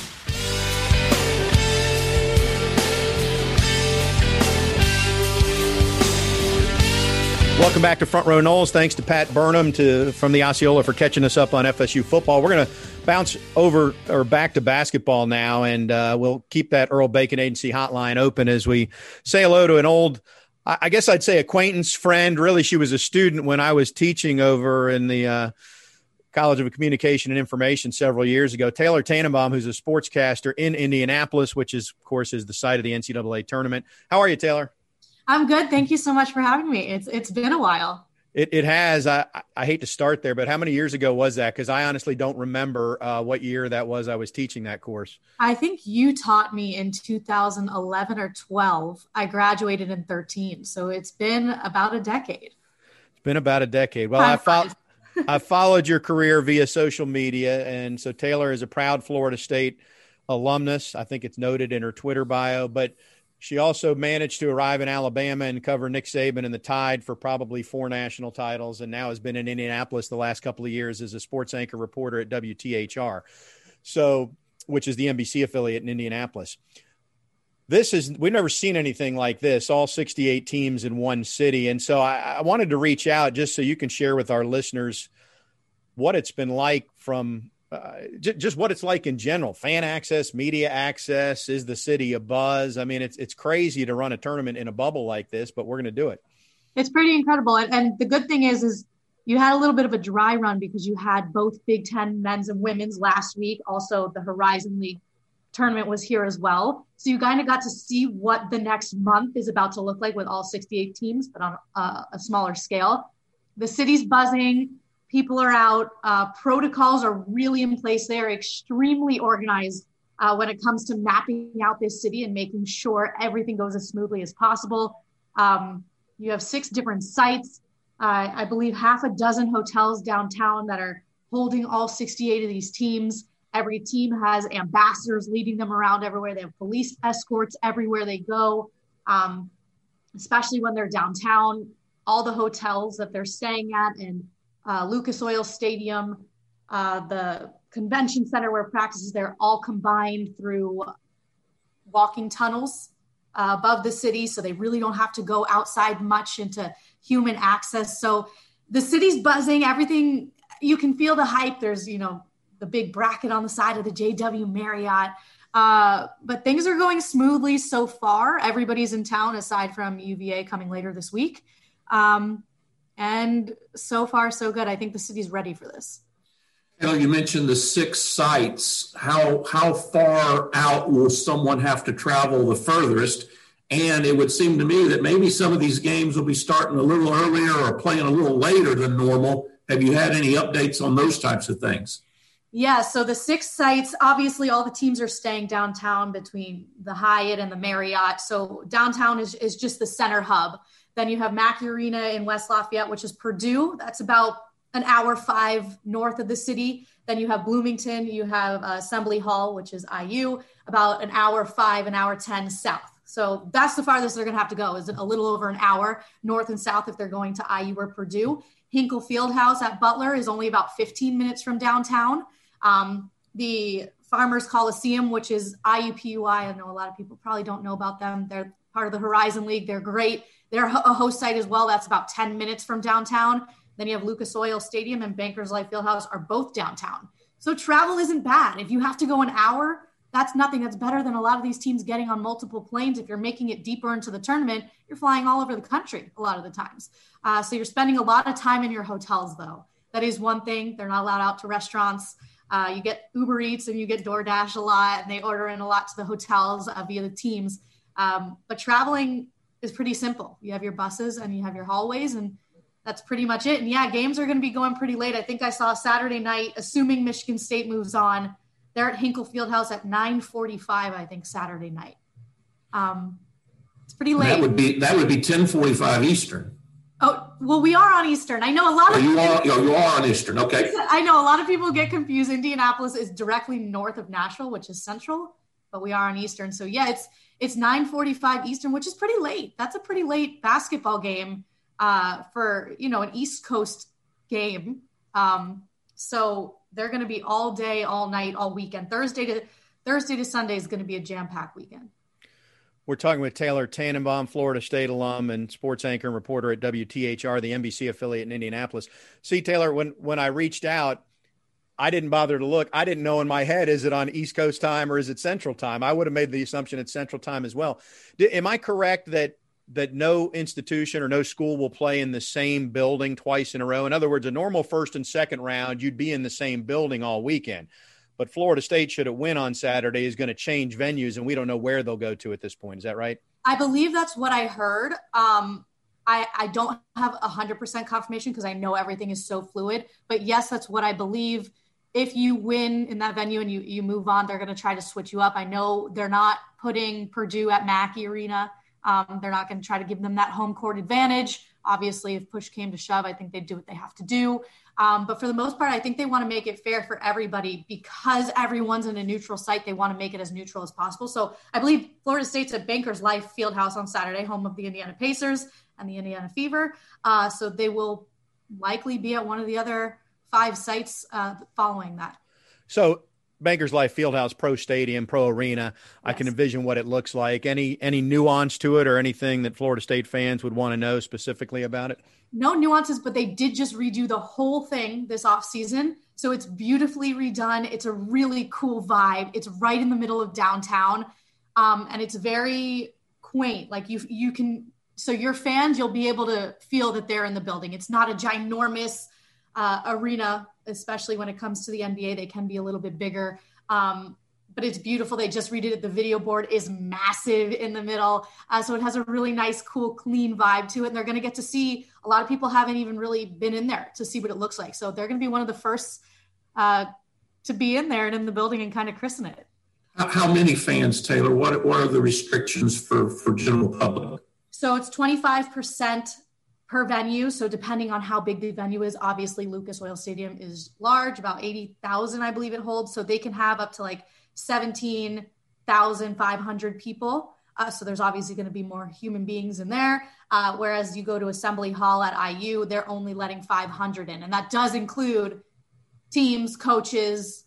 Welcome back to Front Row Noles. Thanks to Pat Burnham to from the Osceola for catching us up on FSU football. We're going to bounce over or back to basketball now, and uh, we'll keep that Earl Bacon Agency hotline open as we say hello to an old, I guess I'd say acquaintance friend. Really, she was a student when I was teaching over in the uh, College of Communication and Information several years ago. Taylor Tannenbaum, who's a sportscaster in Indianapolis, which is, of course, is the site of the NCAA tournament. How are you, Taylor? I'm good. Thank you so much for having me. It's it's been a while. It, it has. I, I hate to start there, but how many years ago was that? Because I honestly don't remember uh, what year that was. I was teaching that course. I think you taught me in 2011 or 12. I graduated in 13, so it's been about a decade. It's been about a decade. Well, I followed. I followed your career via social media, and so Taylor is a proud Florida State alumnus. I think it's noted in her Twitter bio, but she also managed to arrive in Alabama and cover Nick Saban and the Tide for probably four national titles, and now has been in Indianapolis the last couple of years as a sports anchor reporter at WTHR, so which is the NBC affiliate in Indianapolis. This is we've never seen anything like this. All 68 teams in one city, and so I, I wanted to reach out just so you can share with our listeners what it's been like from uh, j- just what it's like in general. Fan access media access is the city a buzz? I mean it's it's crazy to run a tournament in a bubble like this but we're going to do it. It's pretty incredible and, and the good thing is is you had a little bit of a dry run because you had both big 10 men's and women's last week. Also the horizon league tournament was here as well. So you kind of got to see what the next month is about to look like with all 68 teams but on a, a smaller scale. The city's buzzing people are out. Uh, protocols are really in place. They are extremely organized uh, when it comes to mapping out this city and making sure everything goes as smoothly as possible. Um, you have six different sites. Uh, I believe half a dozen hotels downtown that are holding all 68 of these teams. Every team has ambassadors leading them around everywhere. They have police escorts everywhere they go, um, especially when they're downtown. All the hotels that they're staying at and uh, Lucas Oil Stadium, uh, the convention center where practices, they're all combined through walking tunnels uh, above the city. So they really don't have to go outside much into human access. So the city's buzzing, everything, you can feel the hype. There's, you know, the big bracket on the side of the JW Marriott. Uh, but things are going smoothly so far. Everybody's in town aside from UVA coming later this week. Um, and so far, so good. I think the city's ready for this. You you mentioned the six sites. How how far out will someone have to travel the furthest? And it would seem to me that maybe some of these games will be starting a little earlier or playing a little later than normal. Have you had any updates on those types of things? Yeah, so the six sites, obviously, all the teams are staying downtown between the Hyatt and the Marriott. So downtown is, is just the center hub. Then you have Mackey Arena in West Lafayette, which is Purdue. That's about an hour five north of the city. Then you have Bloomington. You have uh, Assembly Hall, which is IU, about an hour five, an hour 10 south. So that's the farthest they're going to have to go is a little over an hour north and south if they're going to IU or Purdue. Hinkle Fieldhouse at Butler is only about 15 minutes from downtown. Um, the Farmers Coliseum, which is IUPUI, I know a lot of people probably don't know about them. They're part of the Horizon League. They're great. They're a host site as well. That's about 10 minutes from downtown. Then you have Lucas Oil Stadium and Bankers Life Fieldhouse are both downtown. So travel isn't bad. If you have to go an hour, that's nothing. That's better than a lot of these teams getting on multiple planes. If you're making it deeper into the tournament, you're flying all over the country a lot of the times. Uh, so you're spending a lot of time in your hotels, though. That is one thing. They're not allowed out to restaurants. Uh, you get Uber Eats and you get DoorDash a lot, and they order in a lot to the hotels uh, via the teams. Um, but traveling is pretty simple. You have your buses and you have your hallways, and that's pretty much it. And yeah, games are going to be going pretty late. I think I saw Saturday night, assuming Michigan State moves on, they're at Hinkle Fieldhouse at 9:45. I think Saturday night. Um, it's pretty late. That would be that would be 10:45 Eastern. Oh well, we are on Eastern. I know a lot Oh, of you are you are on Eastern. Okay. I know a lot of people get confused. Indianapolis is directly north of Nashville, which is central, but we are on Eastern. So yeah, it's it's 9:45 Eastern, which is pretty late. That's a pretty late basketball game uh, for you know an East Coast game. Um, so they're going to be all day, all night, all weekend. Thursday to Thursday to Sunday is going to be a jam packed weekend. We're talking with Taylor Tannenbaum, Florida State alum and sports anchor and reporter at WTHR, the NBC affiliate in Indianapolis. See, Taylor, when when I reached out, I didn't bother to look. I didn't know in my head is it on East Coast time or is it Central time? I would have made the assumption it's Central time as well. D- am I correct that that no institution or no school will play in the same building twice in a row? In other words, a normal first and second round, you'd be in the same building all weekend. But Florida State, should it win on Saturday, is going to change venues, and we don't know where they'll go to at this point. Is that right? I believe that's what I heard. Um, I, I don't have 100% confirmation because I know everything is so fluid. But yes, that's what I believe. If you win in that venue and you, you move on, they're going to try to switch you up. I know they're not putting Purdue at Mackey Arena. Um, they're not going to try to give them that home court advantage. Obviously, if push came to shove, I think they'd do what they have to do. Um, but for the most part, I think they want to make it fair for everybody because everyone's in a neutral site. They want to make it as neutral as possible. So I believe Florida State's at Bankers Life Fieldhouse on Saturday, home of the Indiana Pacers and the Indiana Fever. Uh, so they will likely be at one of the other five sites uh, following that. So Bankers Life Fieldhouse Pro Stadium, Pro Arena. Yes. I can envision what it looks like. Any any nuance to it or anything that Florida State fans would want to know specifically about it? No nuances, but they did just redo the whole thing this off season. So it's beautifully redone. It's a really cool vibe. It's right in the middle of downtown. Um, and it's very quaint. Like you you can so your fans, you'll be able to feel that they're in the building. It's not a ginormous uh, arena, especially when it comes to the NBA. They can be a little bit bigger. Um, but it's beautiful. They just redid it. The video board is massive in the middle. Uh, so it has a really nice, cool, clean vibe to it. And they're going to get to see a lot of people haven't even really been in there to see what it looks like. So they're going to be one of the first uh, to be in there and in the building and kind of christen it. How, how many fans, Taylor? What, what are the restrictions for, for general public? So it's 25% per venue. So depending on how big the venue is, obviously Lucas Oil Stadium is large, about 80,000, I believe it holds. So they can have up to like 17,500 people. Uh, so there's obviously going to be more human beings in there. Uh, whereas you go to Assembly Hall at IU, they're only letting 500 in. And that does include teams, coaches,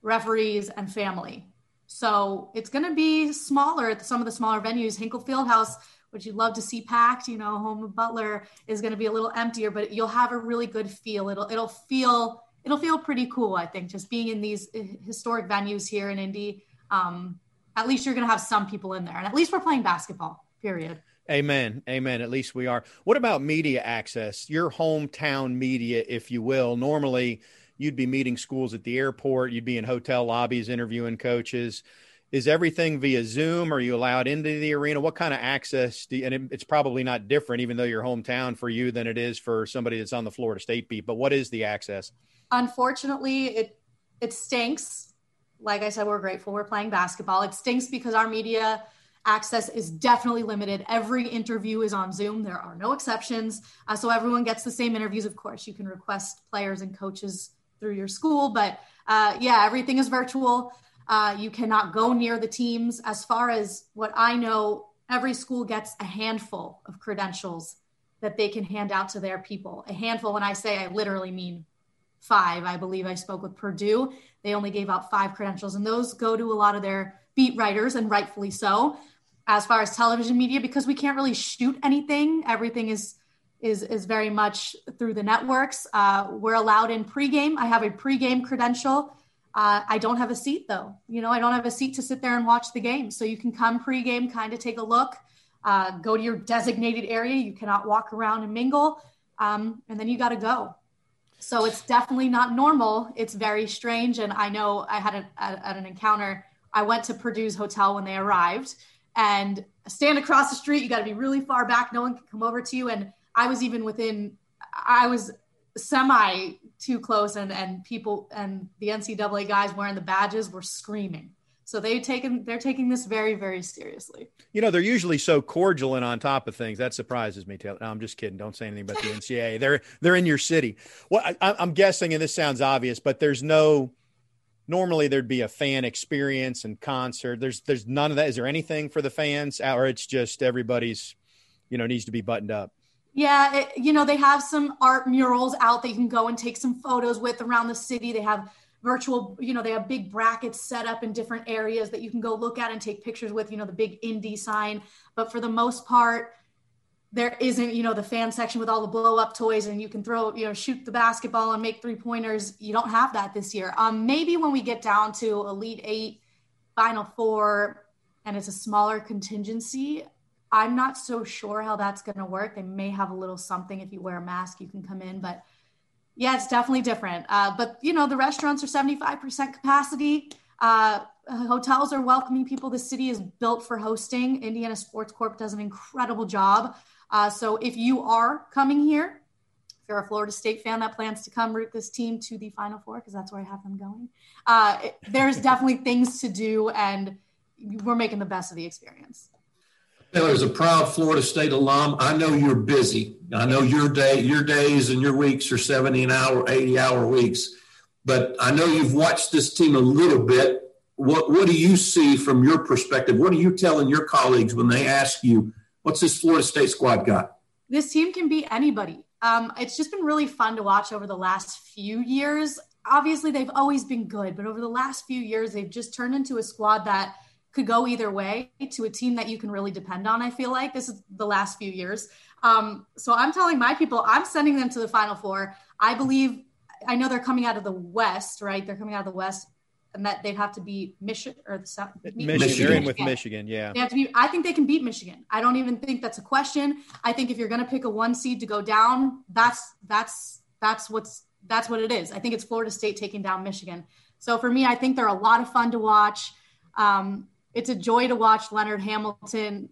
referees, and family. So it's going to be smaller at some of the smaller venues. Hinkle Fieldhouse which you'd love to see packed, you know, home of Butler is going to be a little emptier, but you'll have a really good feel. It'll it'll feel it'll feel pretty cool, I think, just being in these uh, historic venues here in Indy. Um, at least you're going to have some people in there, and at least we're playing basketball. Period. Amen. Amen. At least we are. What about media access? Your hometown media, if you will. Normally, you'd be meeting schools at the airport, you'd be in hotel lobbies interviewing coaches is everything via Zoom? Are you allowed into the arena? What kind of access do you, and it, it's probably not different, even though your hometown for you than it is for somebody that's on the Florida State beat. But what is the access? Unfortunately, it it stinks. Like I said, we're grateful we're playing basketball. It stinks because our media access is definitely limited. Every interview is on Zoom. There are no exceptions. Uh, so everyone gets the same interviews. Of course, you can request players and coaches through your school, but uh, yeah, everything is virtual. Uh, you cannot go near the teams. As far as what I know, every school gets a handful of credentials that they can hand out to their people. A handful, when I say I literally mean five. I believe I spoke with Purdue. They only gave out five credentials, and those go to a lot of their beat writers, and rightfully so. As far as television media, because we can't really shoot anything, everything is is is very much through the networks. Uh, we're allowed in pregame. I have a pregame credential uh, I don't have a seat though. You know, I don't have a seat to sit there and watch the game. So you can come pregame, kind of take a look, uh, go to your designated area. You cannot walk around and mingle, um, and then you got to go. So it's definitely not normal. It's very strange. And I know I had a, a, an encounter. I went to Purdue's hotel when they arrived, and stand across the street. You got to be really far back. No one can come over to you. And I was even within, I was semi too close and, and people and the NCAA guys wearing the badges were screaming. So they taken they're taking this very very seriously. You know they're usually so cordial and on top of things. That surprises me. Taylor. No, I'm just kidding. Don't say anything about the NCAA. they're they're in your city. Well, I, I'm guessing, and this sounds obvious, but there's no. Normally there'd be a fan experience and concert. There's there's none of that. Is there anything for the fans, or it's just everybody's, you know, needs to be buttoned up? Yeah, it, you know they have some art murals out that you can go and take some photos with around the city. They have virtual you know they have big brackets set up in different areas that you can go look at and take pictures with you know the big indie sign. But for the most part there isn't you know the fan section with all the blow up toys and you can throw you know shoot the basketball and make three pointers. You don't have that this year. Um maybe when we get down to elite 8 final 4 and it's a smaller contingency i'm not so sure how that's going to work they may have a little something if you wear a mask you can come in but yeah, it's definitely different. Uh, but you know, the restaurants are 75% capacity. Uh, hotels are welcoming people. The city is built for hosting. Indiana Sports Corp does an incredible job. Uh, so if you are coming here, if you're a Florida State fan that plans to come root this team to the Final Four, because that's where I have them going, uh, it, there's definitely things to do, and we're making the best of the experience. Taylor, as a proud Florida State alum, I know you're busy. I know your day, your days and your weeks are 70 an hour, 80 hour weeks. But I know you've watched this team a little bit. What what do you see from your perspective? What are you telling your colleagues when they ask you, what's this Florida State squad got? This team can beat anybody. Um, it's just been really fun to watch over the last few years. Obviously, they've always been good, but over the last few years, they've just turned into a squad that – could go either way to a team that you can really depend on. I feel like this is the last few years. Um, so I'm telling my people, I'm sending them to the Final Four. I believe, I know they're coming out of the West, right? They're coming out of the West, and that they'd have to beat Michigan or the South. Michigan. Michigan. They're in with Michigan, yeah. They have to be. I think they can beat Michigan. I don't even think that's a question. I think if you're going to pick a one seed to go down, that's that's that's what's that's what it is. I think it's Florida State taking down Michigan. So for me, I think they're a lot of fun to watch. Um, it's a joy to watch Leonard Hamilton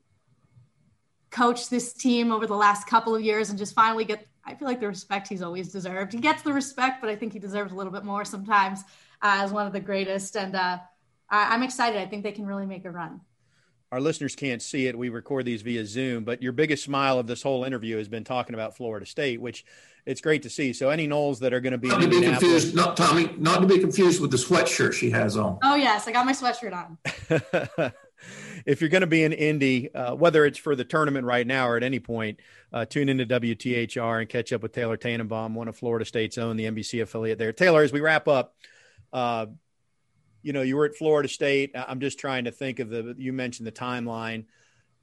coach this team over the last couple of years and just finally get I feel like the respect he's always deserved. He gets the respect, but I think he deserves a little bit more sometimes uh, as one of the greatest. And uh, I'm excited. I think they can really make a run our listeners can't see it. We record these via Zoom, but your biggest smile of this whole interview has been talking about Florida State, which it's great to see. So any Noles that are going to be not to be confused, not Tommy, not to be confused with the sweatshirt she has on. Oh yes, I got my sweatshirt on. if you're going to be in Indy, uh, whether it's for the tournament right now or at any point, uh, tune into WTHR and catch up with Taylor Tannenbaum, one of Florida State's own, the NBC affiliate there. Taylor, as we wrap up, uh, you know, you were at Florida State. I'm just trying to think of the, you mentioned the timeline.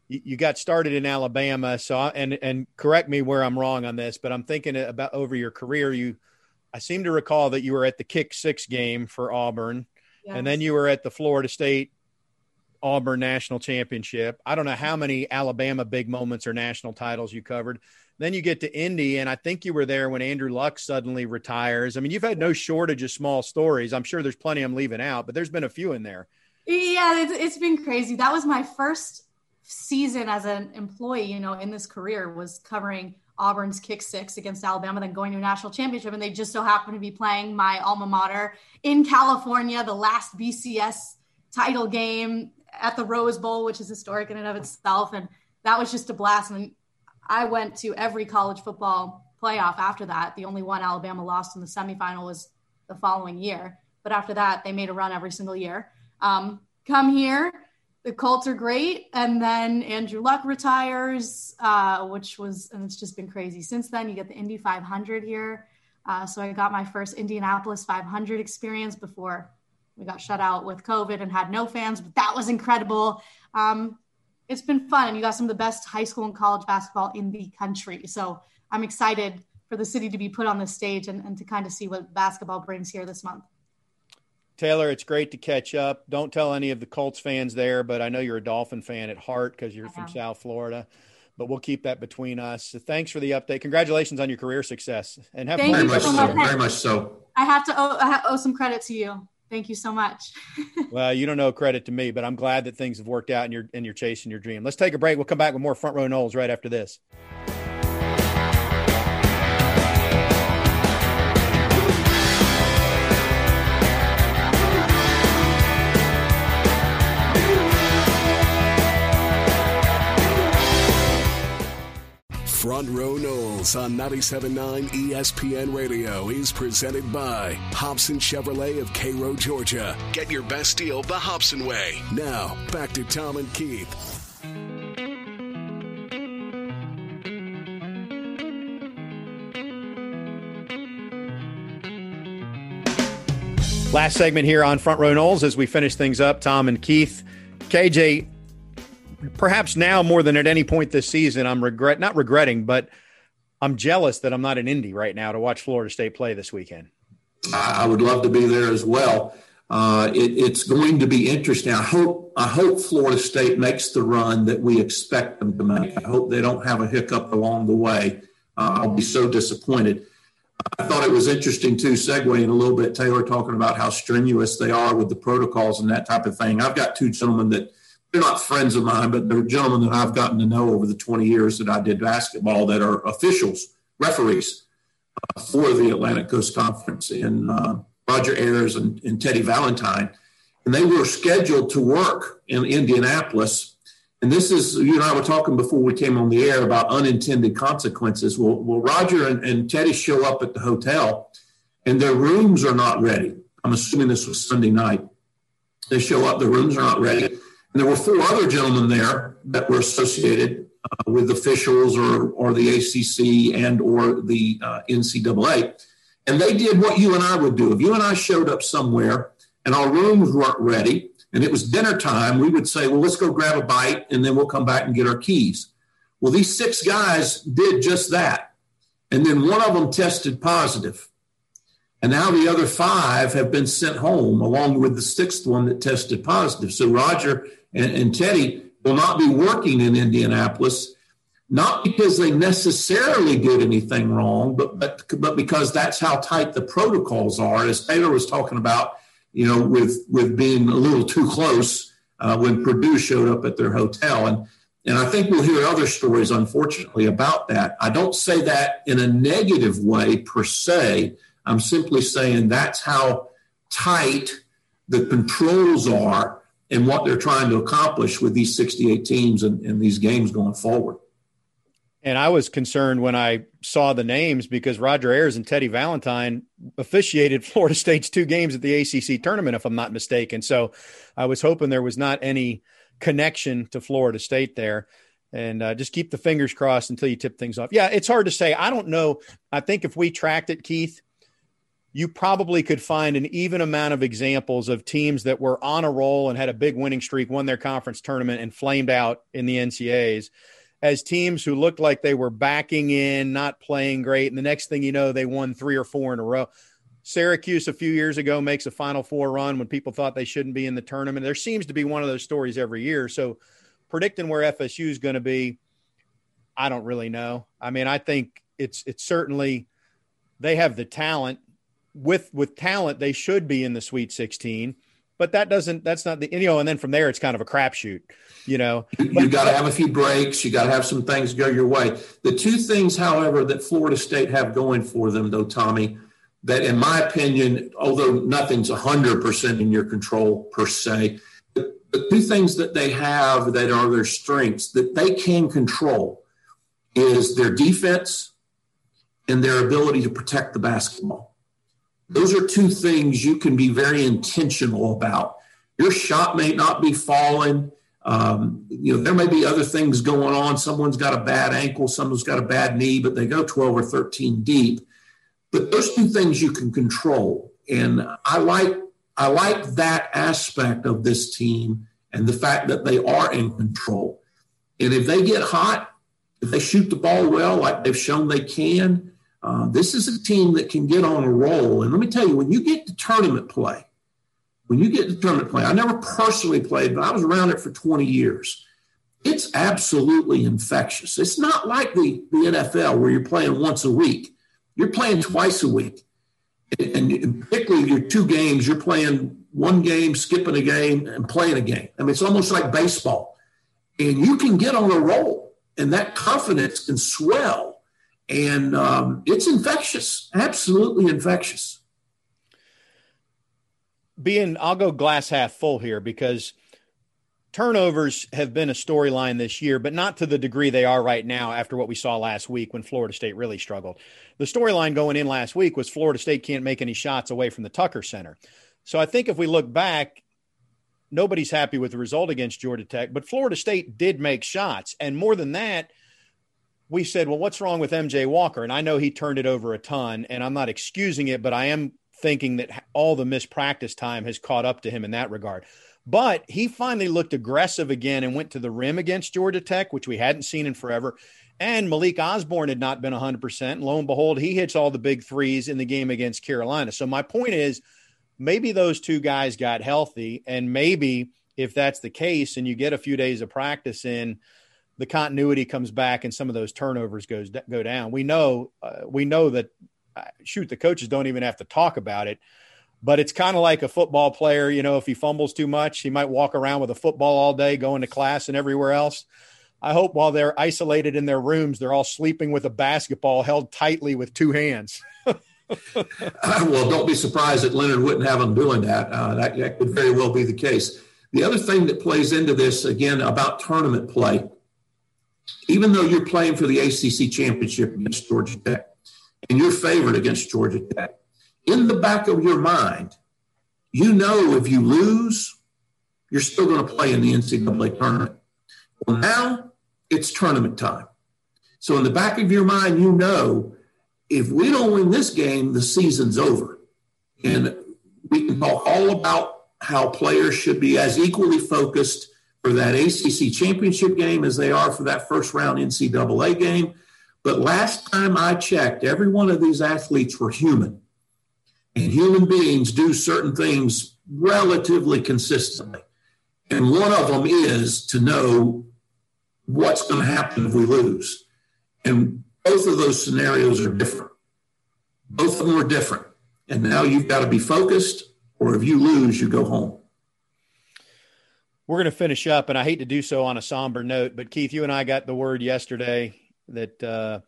You, you got started in Alabama. So, I, and, and correct me where I'm wrong on this, but I'm thinking about over your career, you, I seem to recall that you were at the kick six game for Auburn yes. and then you were at the Florida State Auburn national championship. I don't know how many Alabama big moments or national titles you covered. Then you get to Indy, and I think you were there when Andrew Luck suddenly retires. I mean, you've had no shortage of small stories. I'm sure there's plenty I'm leaving out, but there's been a few in there. Yeah, it's, it's been crazy. That was my first season as an employee, you know, in this career was covering Auburn's kick six against Alabama, then going to a national championship. And they just so happened to be playing my alma mater in California, the last BCS title game at the Rose Bowl, which is historic in and of itself. And that was just a blast. And I went to every college football playoff after that. The only one Alabama lost in the semifinal was the following year. But after that, they made a run every single year. Um, come here, the Colts are great. And then Andrew Luck retires, uh, which was, and it's just been crazy. Since then, you get the Indy 500 here. Uh, so I got my first Indianapolis 500 experience before we got shut out with COVID and had no fans, but that was incredible. Um, it's been fun and you got some of the best high school and college basketball in the country. So I'm excited for the city to be put on this stage and, and to kind of see what basketball brings here this month. Taylor, it's great to catch up. Don't tell any of the Colts fans there, but I know you're a Dolphin fan at heart because you're from South Florida. But we'll keep that between us. So thanks for the update. Congratulations on your career success, and have Thank very much so. Very much so. I have to owe, I owe some credit to you. Thank you so much. well, you don't know credit to me, but I'm glad that things have worked out and you're and you're chasing your dream. Let's take a break. We'll come back with more front row Noles right after this. Front Row Noles on 97.9 ESPN Radio is presented by Hobson Chevrolet of Cairo, Georgia. Get your best deal the Hobson way. Now, back to Tom and Keith. Last segment here on Front Row Noles as we finish things up. Tom and Keith. KJ, perhaps now more than at any point this season, I'm regret not regretting, but I'm jealous that I'm not in Indy right now to watch Florida State play this weekend. I would love to be there as well. Uh, it, it's going to be interesting. I hope I hope Florida State makes the run that we expect them to make. I hope they don't have a hiccup along the way. Uh, I'll be so disappointed. I thought it was interesting too, segueing a little bit, Taylor talking about how strenuous they are with the protocols and that type of thing. I've got two gentlemen that they're not friends of mine, but they're gentlemen that I've gotten to know over the 20 years that I did basketball that are officials, referees uh, for the Atlantic Coast Conference, and uh, Roger Ayers and, and Teddy Valentine. And they were scheduled to work in Indianapolis. And this is, you and I were talking before we came on the air about unintended consequences. Well, well Roger and, and Teddy show up at the hotel and their rooms are not ready. I'm assuming this was Sunday night. They show up, the rooms are not ready. And there were four other gentlemen there that were associated uh, with officials or, or the ACC and or the uh, NCAA. And they did what you and I would do. If you and I showed up somewhere and our rooms weren't ready and it was dinner time, we would say, well, let's go grab a bite and then we'll come back and get our keys. Well, these six guys did just that. And then one of them tested positive. And now the other five have been sent home along with the sixth one that tested positive. So Roger and, and Teddy will not be working in Indianapolis, not because they necessarily did anything wrong, but, but, but because that's how tight the protocols are. As Taylor was talking about, you know, with, with being a little too close uh, when Purdue showed up at their hotel. And, and I think we'll hear other stories, unfortunately, about that. I don't say that in a negative way per se. I'm simply saying that's how tight the controls are and what they're trying to accomplish with these 68 teams and, and these games going forward. And I was concerned when I saw the names because Roger Ayers and Teddy Valentine officiated Florida State's two games at the ACC tournament, if I'm not mistaken. So I was hoping there was not any connection to Florida State there. And uh, just keep the fingers crossed until you tip things off. Yeah, it's hard to say. I don't know. I think if we tracked it, Keith, you probably could find an even amount of examples of teams that were on a roll and had a big winning streak, won their conference tournament, and flamed out in the NCAAs as teams who looked like they were backing in, not playing great. And the next thing you know, they won three or four in a row. Syracuse a few years ago makes a Final Four run when people thought they shouldn't be in the tournament. There seems to be one of those stories every year. So predicting where FSU is going to be, I don't really know. I mean, I think it's it's certainly they have the talent with with talent, they should be in the Sweet 16. But that doesn't. That's not the you know. And then from there, it's kind of a crapshoot. You know, you, you got to have a few breaks. You got to have some things go your way. The two things, however, that Florida State have going for them, though, Tommy, that in my opinion, although nothing's hundred percent in your control per se, the two things that they have that are their strengths that they can control is their defense and their ability to protect the basketball. Those are two things you can be very intentional about. Your shot may not be falling. Um, you know, there may be other things going on. Someone's got a bad ankle, someone's got a bad knee, but they go 12 or 13 deep. But those two things you can control. And I like I like that aspect of this team and the fact that they are in control. And if they get hot, if they shoot the ball well, like they've shown they can, uh, this is a team that can get on a roll. And let me tell you, when you get to tournament play, when you get to tournament play, I never personally played, but I was around it for 20 years. It's absolutely infectious. It's not like the, the NFL where you're playing once a week, you're playing twice a week. and particularly your two games, you're playing one game, skipping a game, and playing a game. I mean, it's almost like baseball. And you can get on a roll, and that confidence can swell. And um, it's infectious, absolutely infectious. Being, I'll go glass half full here because – turnovers have been a storyline this year, but not to the degree they are right now after what we saw last week when Florida State really struggled. The storyline going in last week was Florida State can't make any shots away from the Tucker Center. So I think if we look back, nobody's happy with the result against Georgia Tech, but Florida State did make shots. And more than that, we said, well, what's wrong with MJ Walker? And I know he turned it over a ton, and I'm not excusing it, but I am thinking that all the mispractice time has caught up to him in that regard. But he finally looked aggressive again and went to the rim against Georgia Tech, which we hadn't seen in forever. And Malik Osborne had not been 100%. And lo and behold, he hits all the big threes in the game against Carolina. So my point is maybe those two guys got healthy. And maybe if that's the case and you get a few days of practice in, the continuity comes back and some of those turnovers goes go down. We know uh, we know that uh, shoot the coaches don't even have to talk about it but it's kind of like a football player. You know, if he fumbles too much, he might walk around with a football all day, going to class and everywhere else. I hope while they're isolated in their rooms, they're all sleeping with a basketball held tightly with two hands. well, don't be surprised that Leonard wouldn't have them doing that. Uh, that. That could very well be the case. The other thing that plays into this, again, about tournament play, even though you're playing for the ACC championship against Georgia Tech and you're favored against Georgia Tech, in the back of your mind, you know if you lose, you're still going to play in the NCAA tournament. Well, now it's tournament time. So in the back of your mind, you know if we don't win this game, the season's over. And we can talk all about how players should be as equally focused for that ACC championship game as they are for that first round NCAA game. But last time I checked, every one of these athletes were human. And human beings do certain things relatively consistently. And one of them is to know what's going to happen if we lose. And both of those scenarios are different. Both of them are different. And now you've got to be focused, or if you lose, you go home. We're going to finish up, and I hate to do so on a somber note, but Keith, you and I got the word yesterday that uh,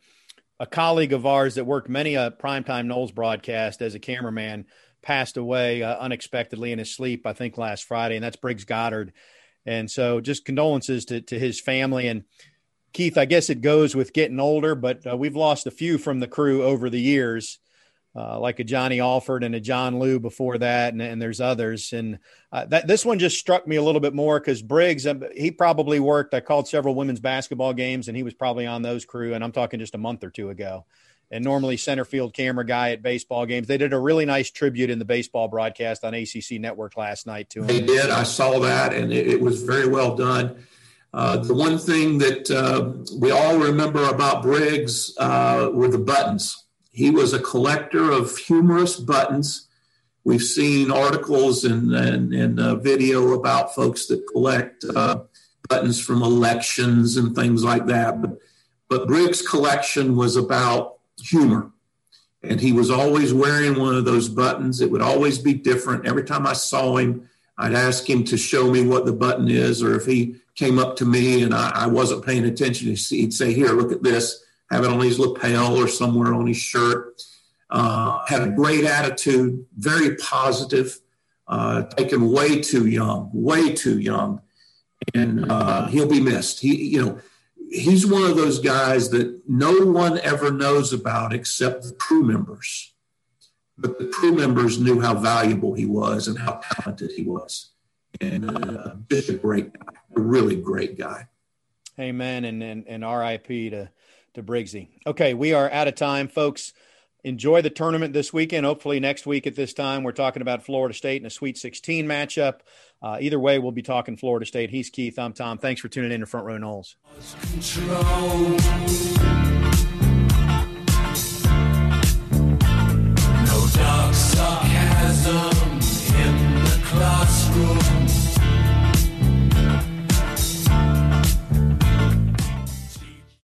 a colleague of ours that worked many a primetime Noles broadcast as a cameraman passed away uh, unexpectedly in his sleep, I think last Friday, and that's Briggs Goddard. And so just condolences to, to his family. And Keith, I guess it goes with getting older, but uh, we've lost a few from the crew over the years uh, like a Johnny Alford and a John Lou before that, and, and there's others. And uh, that this one just struck me a little bit more because Briggs, um, he probably worked. I called several women's basketball games, and he was probably on those crew. And I'm talking just a month or two ago. And normally center field camera guy at baseball games. They did a really nice tribute in the baseball broadcast on ACC Network last night to him. They did. I saw that, and it, it was very well done. Uh, the one thing that uh, we all remember about Briggs uh, were the buttons he was a collector of humorous buttons. We've seen articles and, and, and uh, video about folks that collect uh, buttons from elections and things like that. But, but Briggs' collection was about humor. And he was always wearing one of those buttons. It would always be different. Every time I saw him, I'd ask him to show me what the button is, or if he came up to me and I, I wasn't paying attention, he'd say, Here, look at this have it on his lapel or somewhere on his shirt. Uh, had a great attitude, very positive, uh, taken way too young, way too young, and uh, he'll be missed. He, you know, he's one of those guys that no one ever knows about except the crew members. But the crew members knew how valuable he was and how talented he was, and uh, just a great guy, a really great guy. Amen, and and, and R.I.P. to to Briggsy. Okay, we are out of time, folks. Enjoy the tournament this weekend. Hopefully, next week at this time, we're talking about Florida State in a Sweet 16 matchup. Uh, either way, we'll be talking Florida State. He's Keith. I'm Tom. Thanks for tuning in to Front Row Noles. Dark sarcasm in the classroom.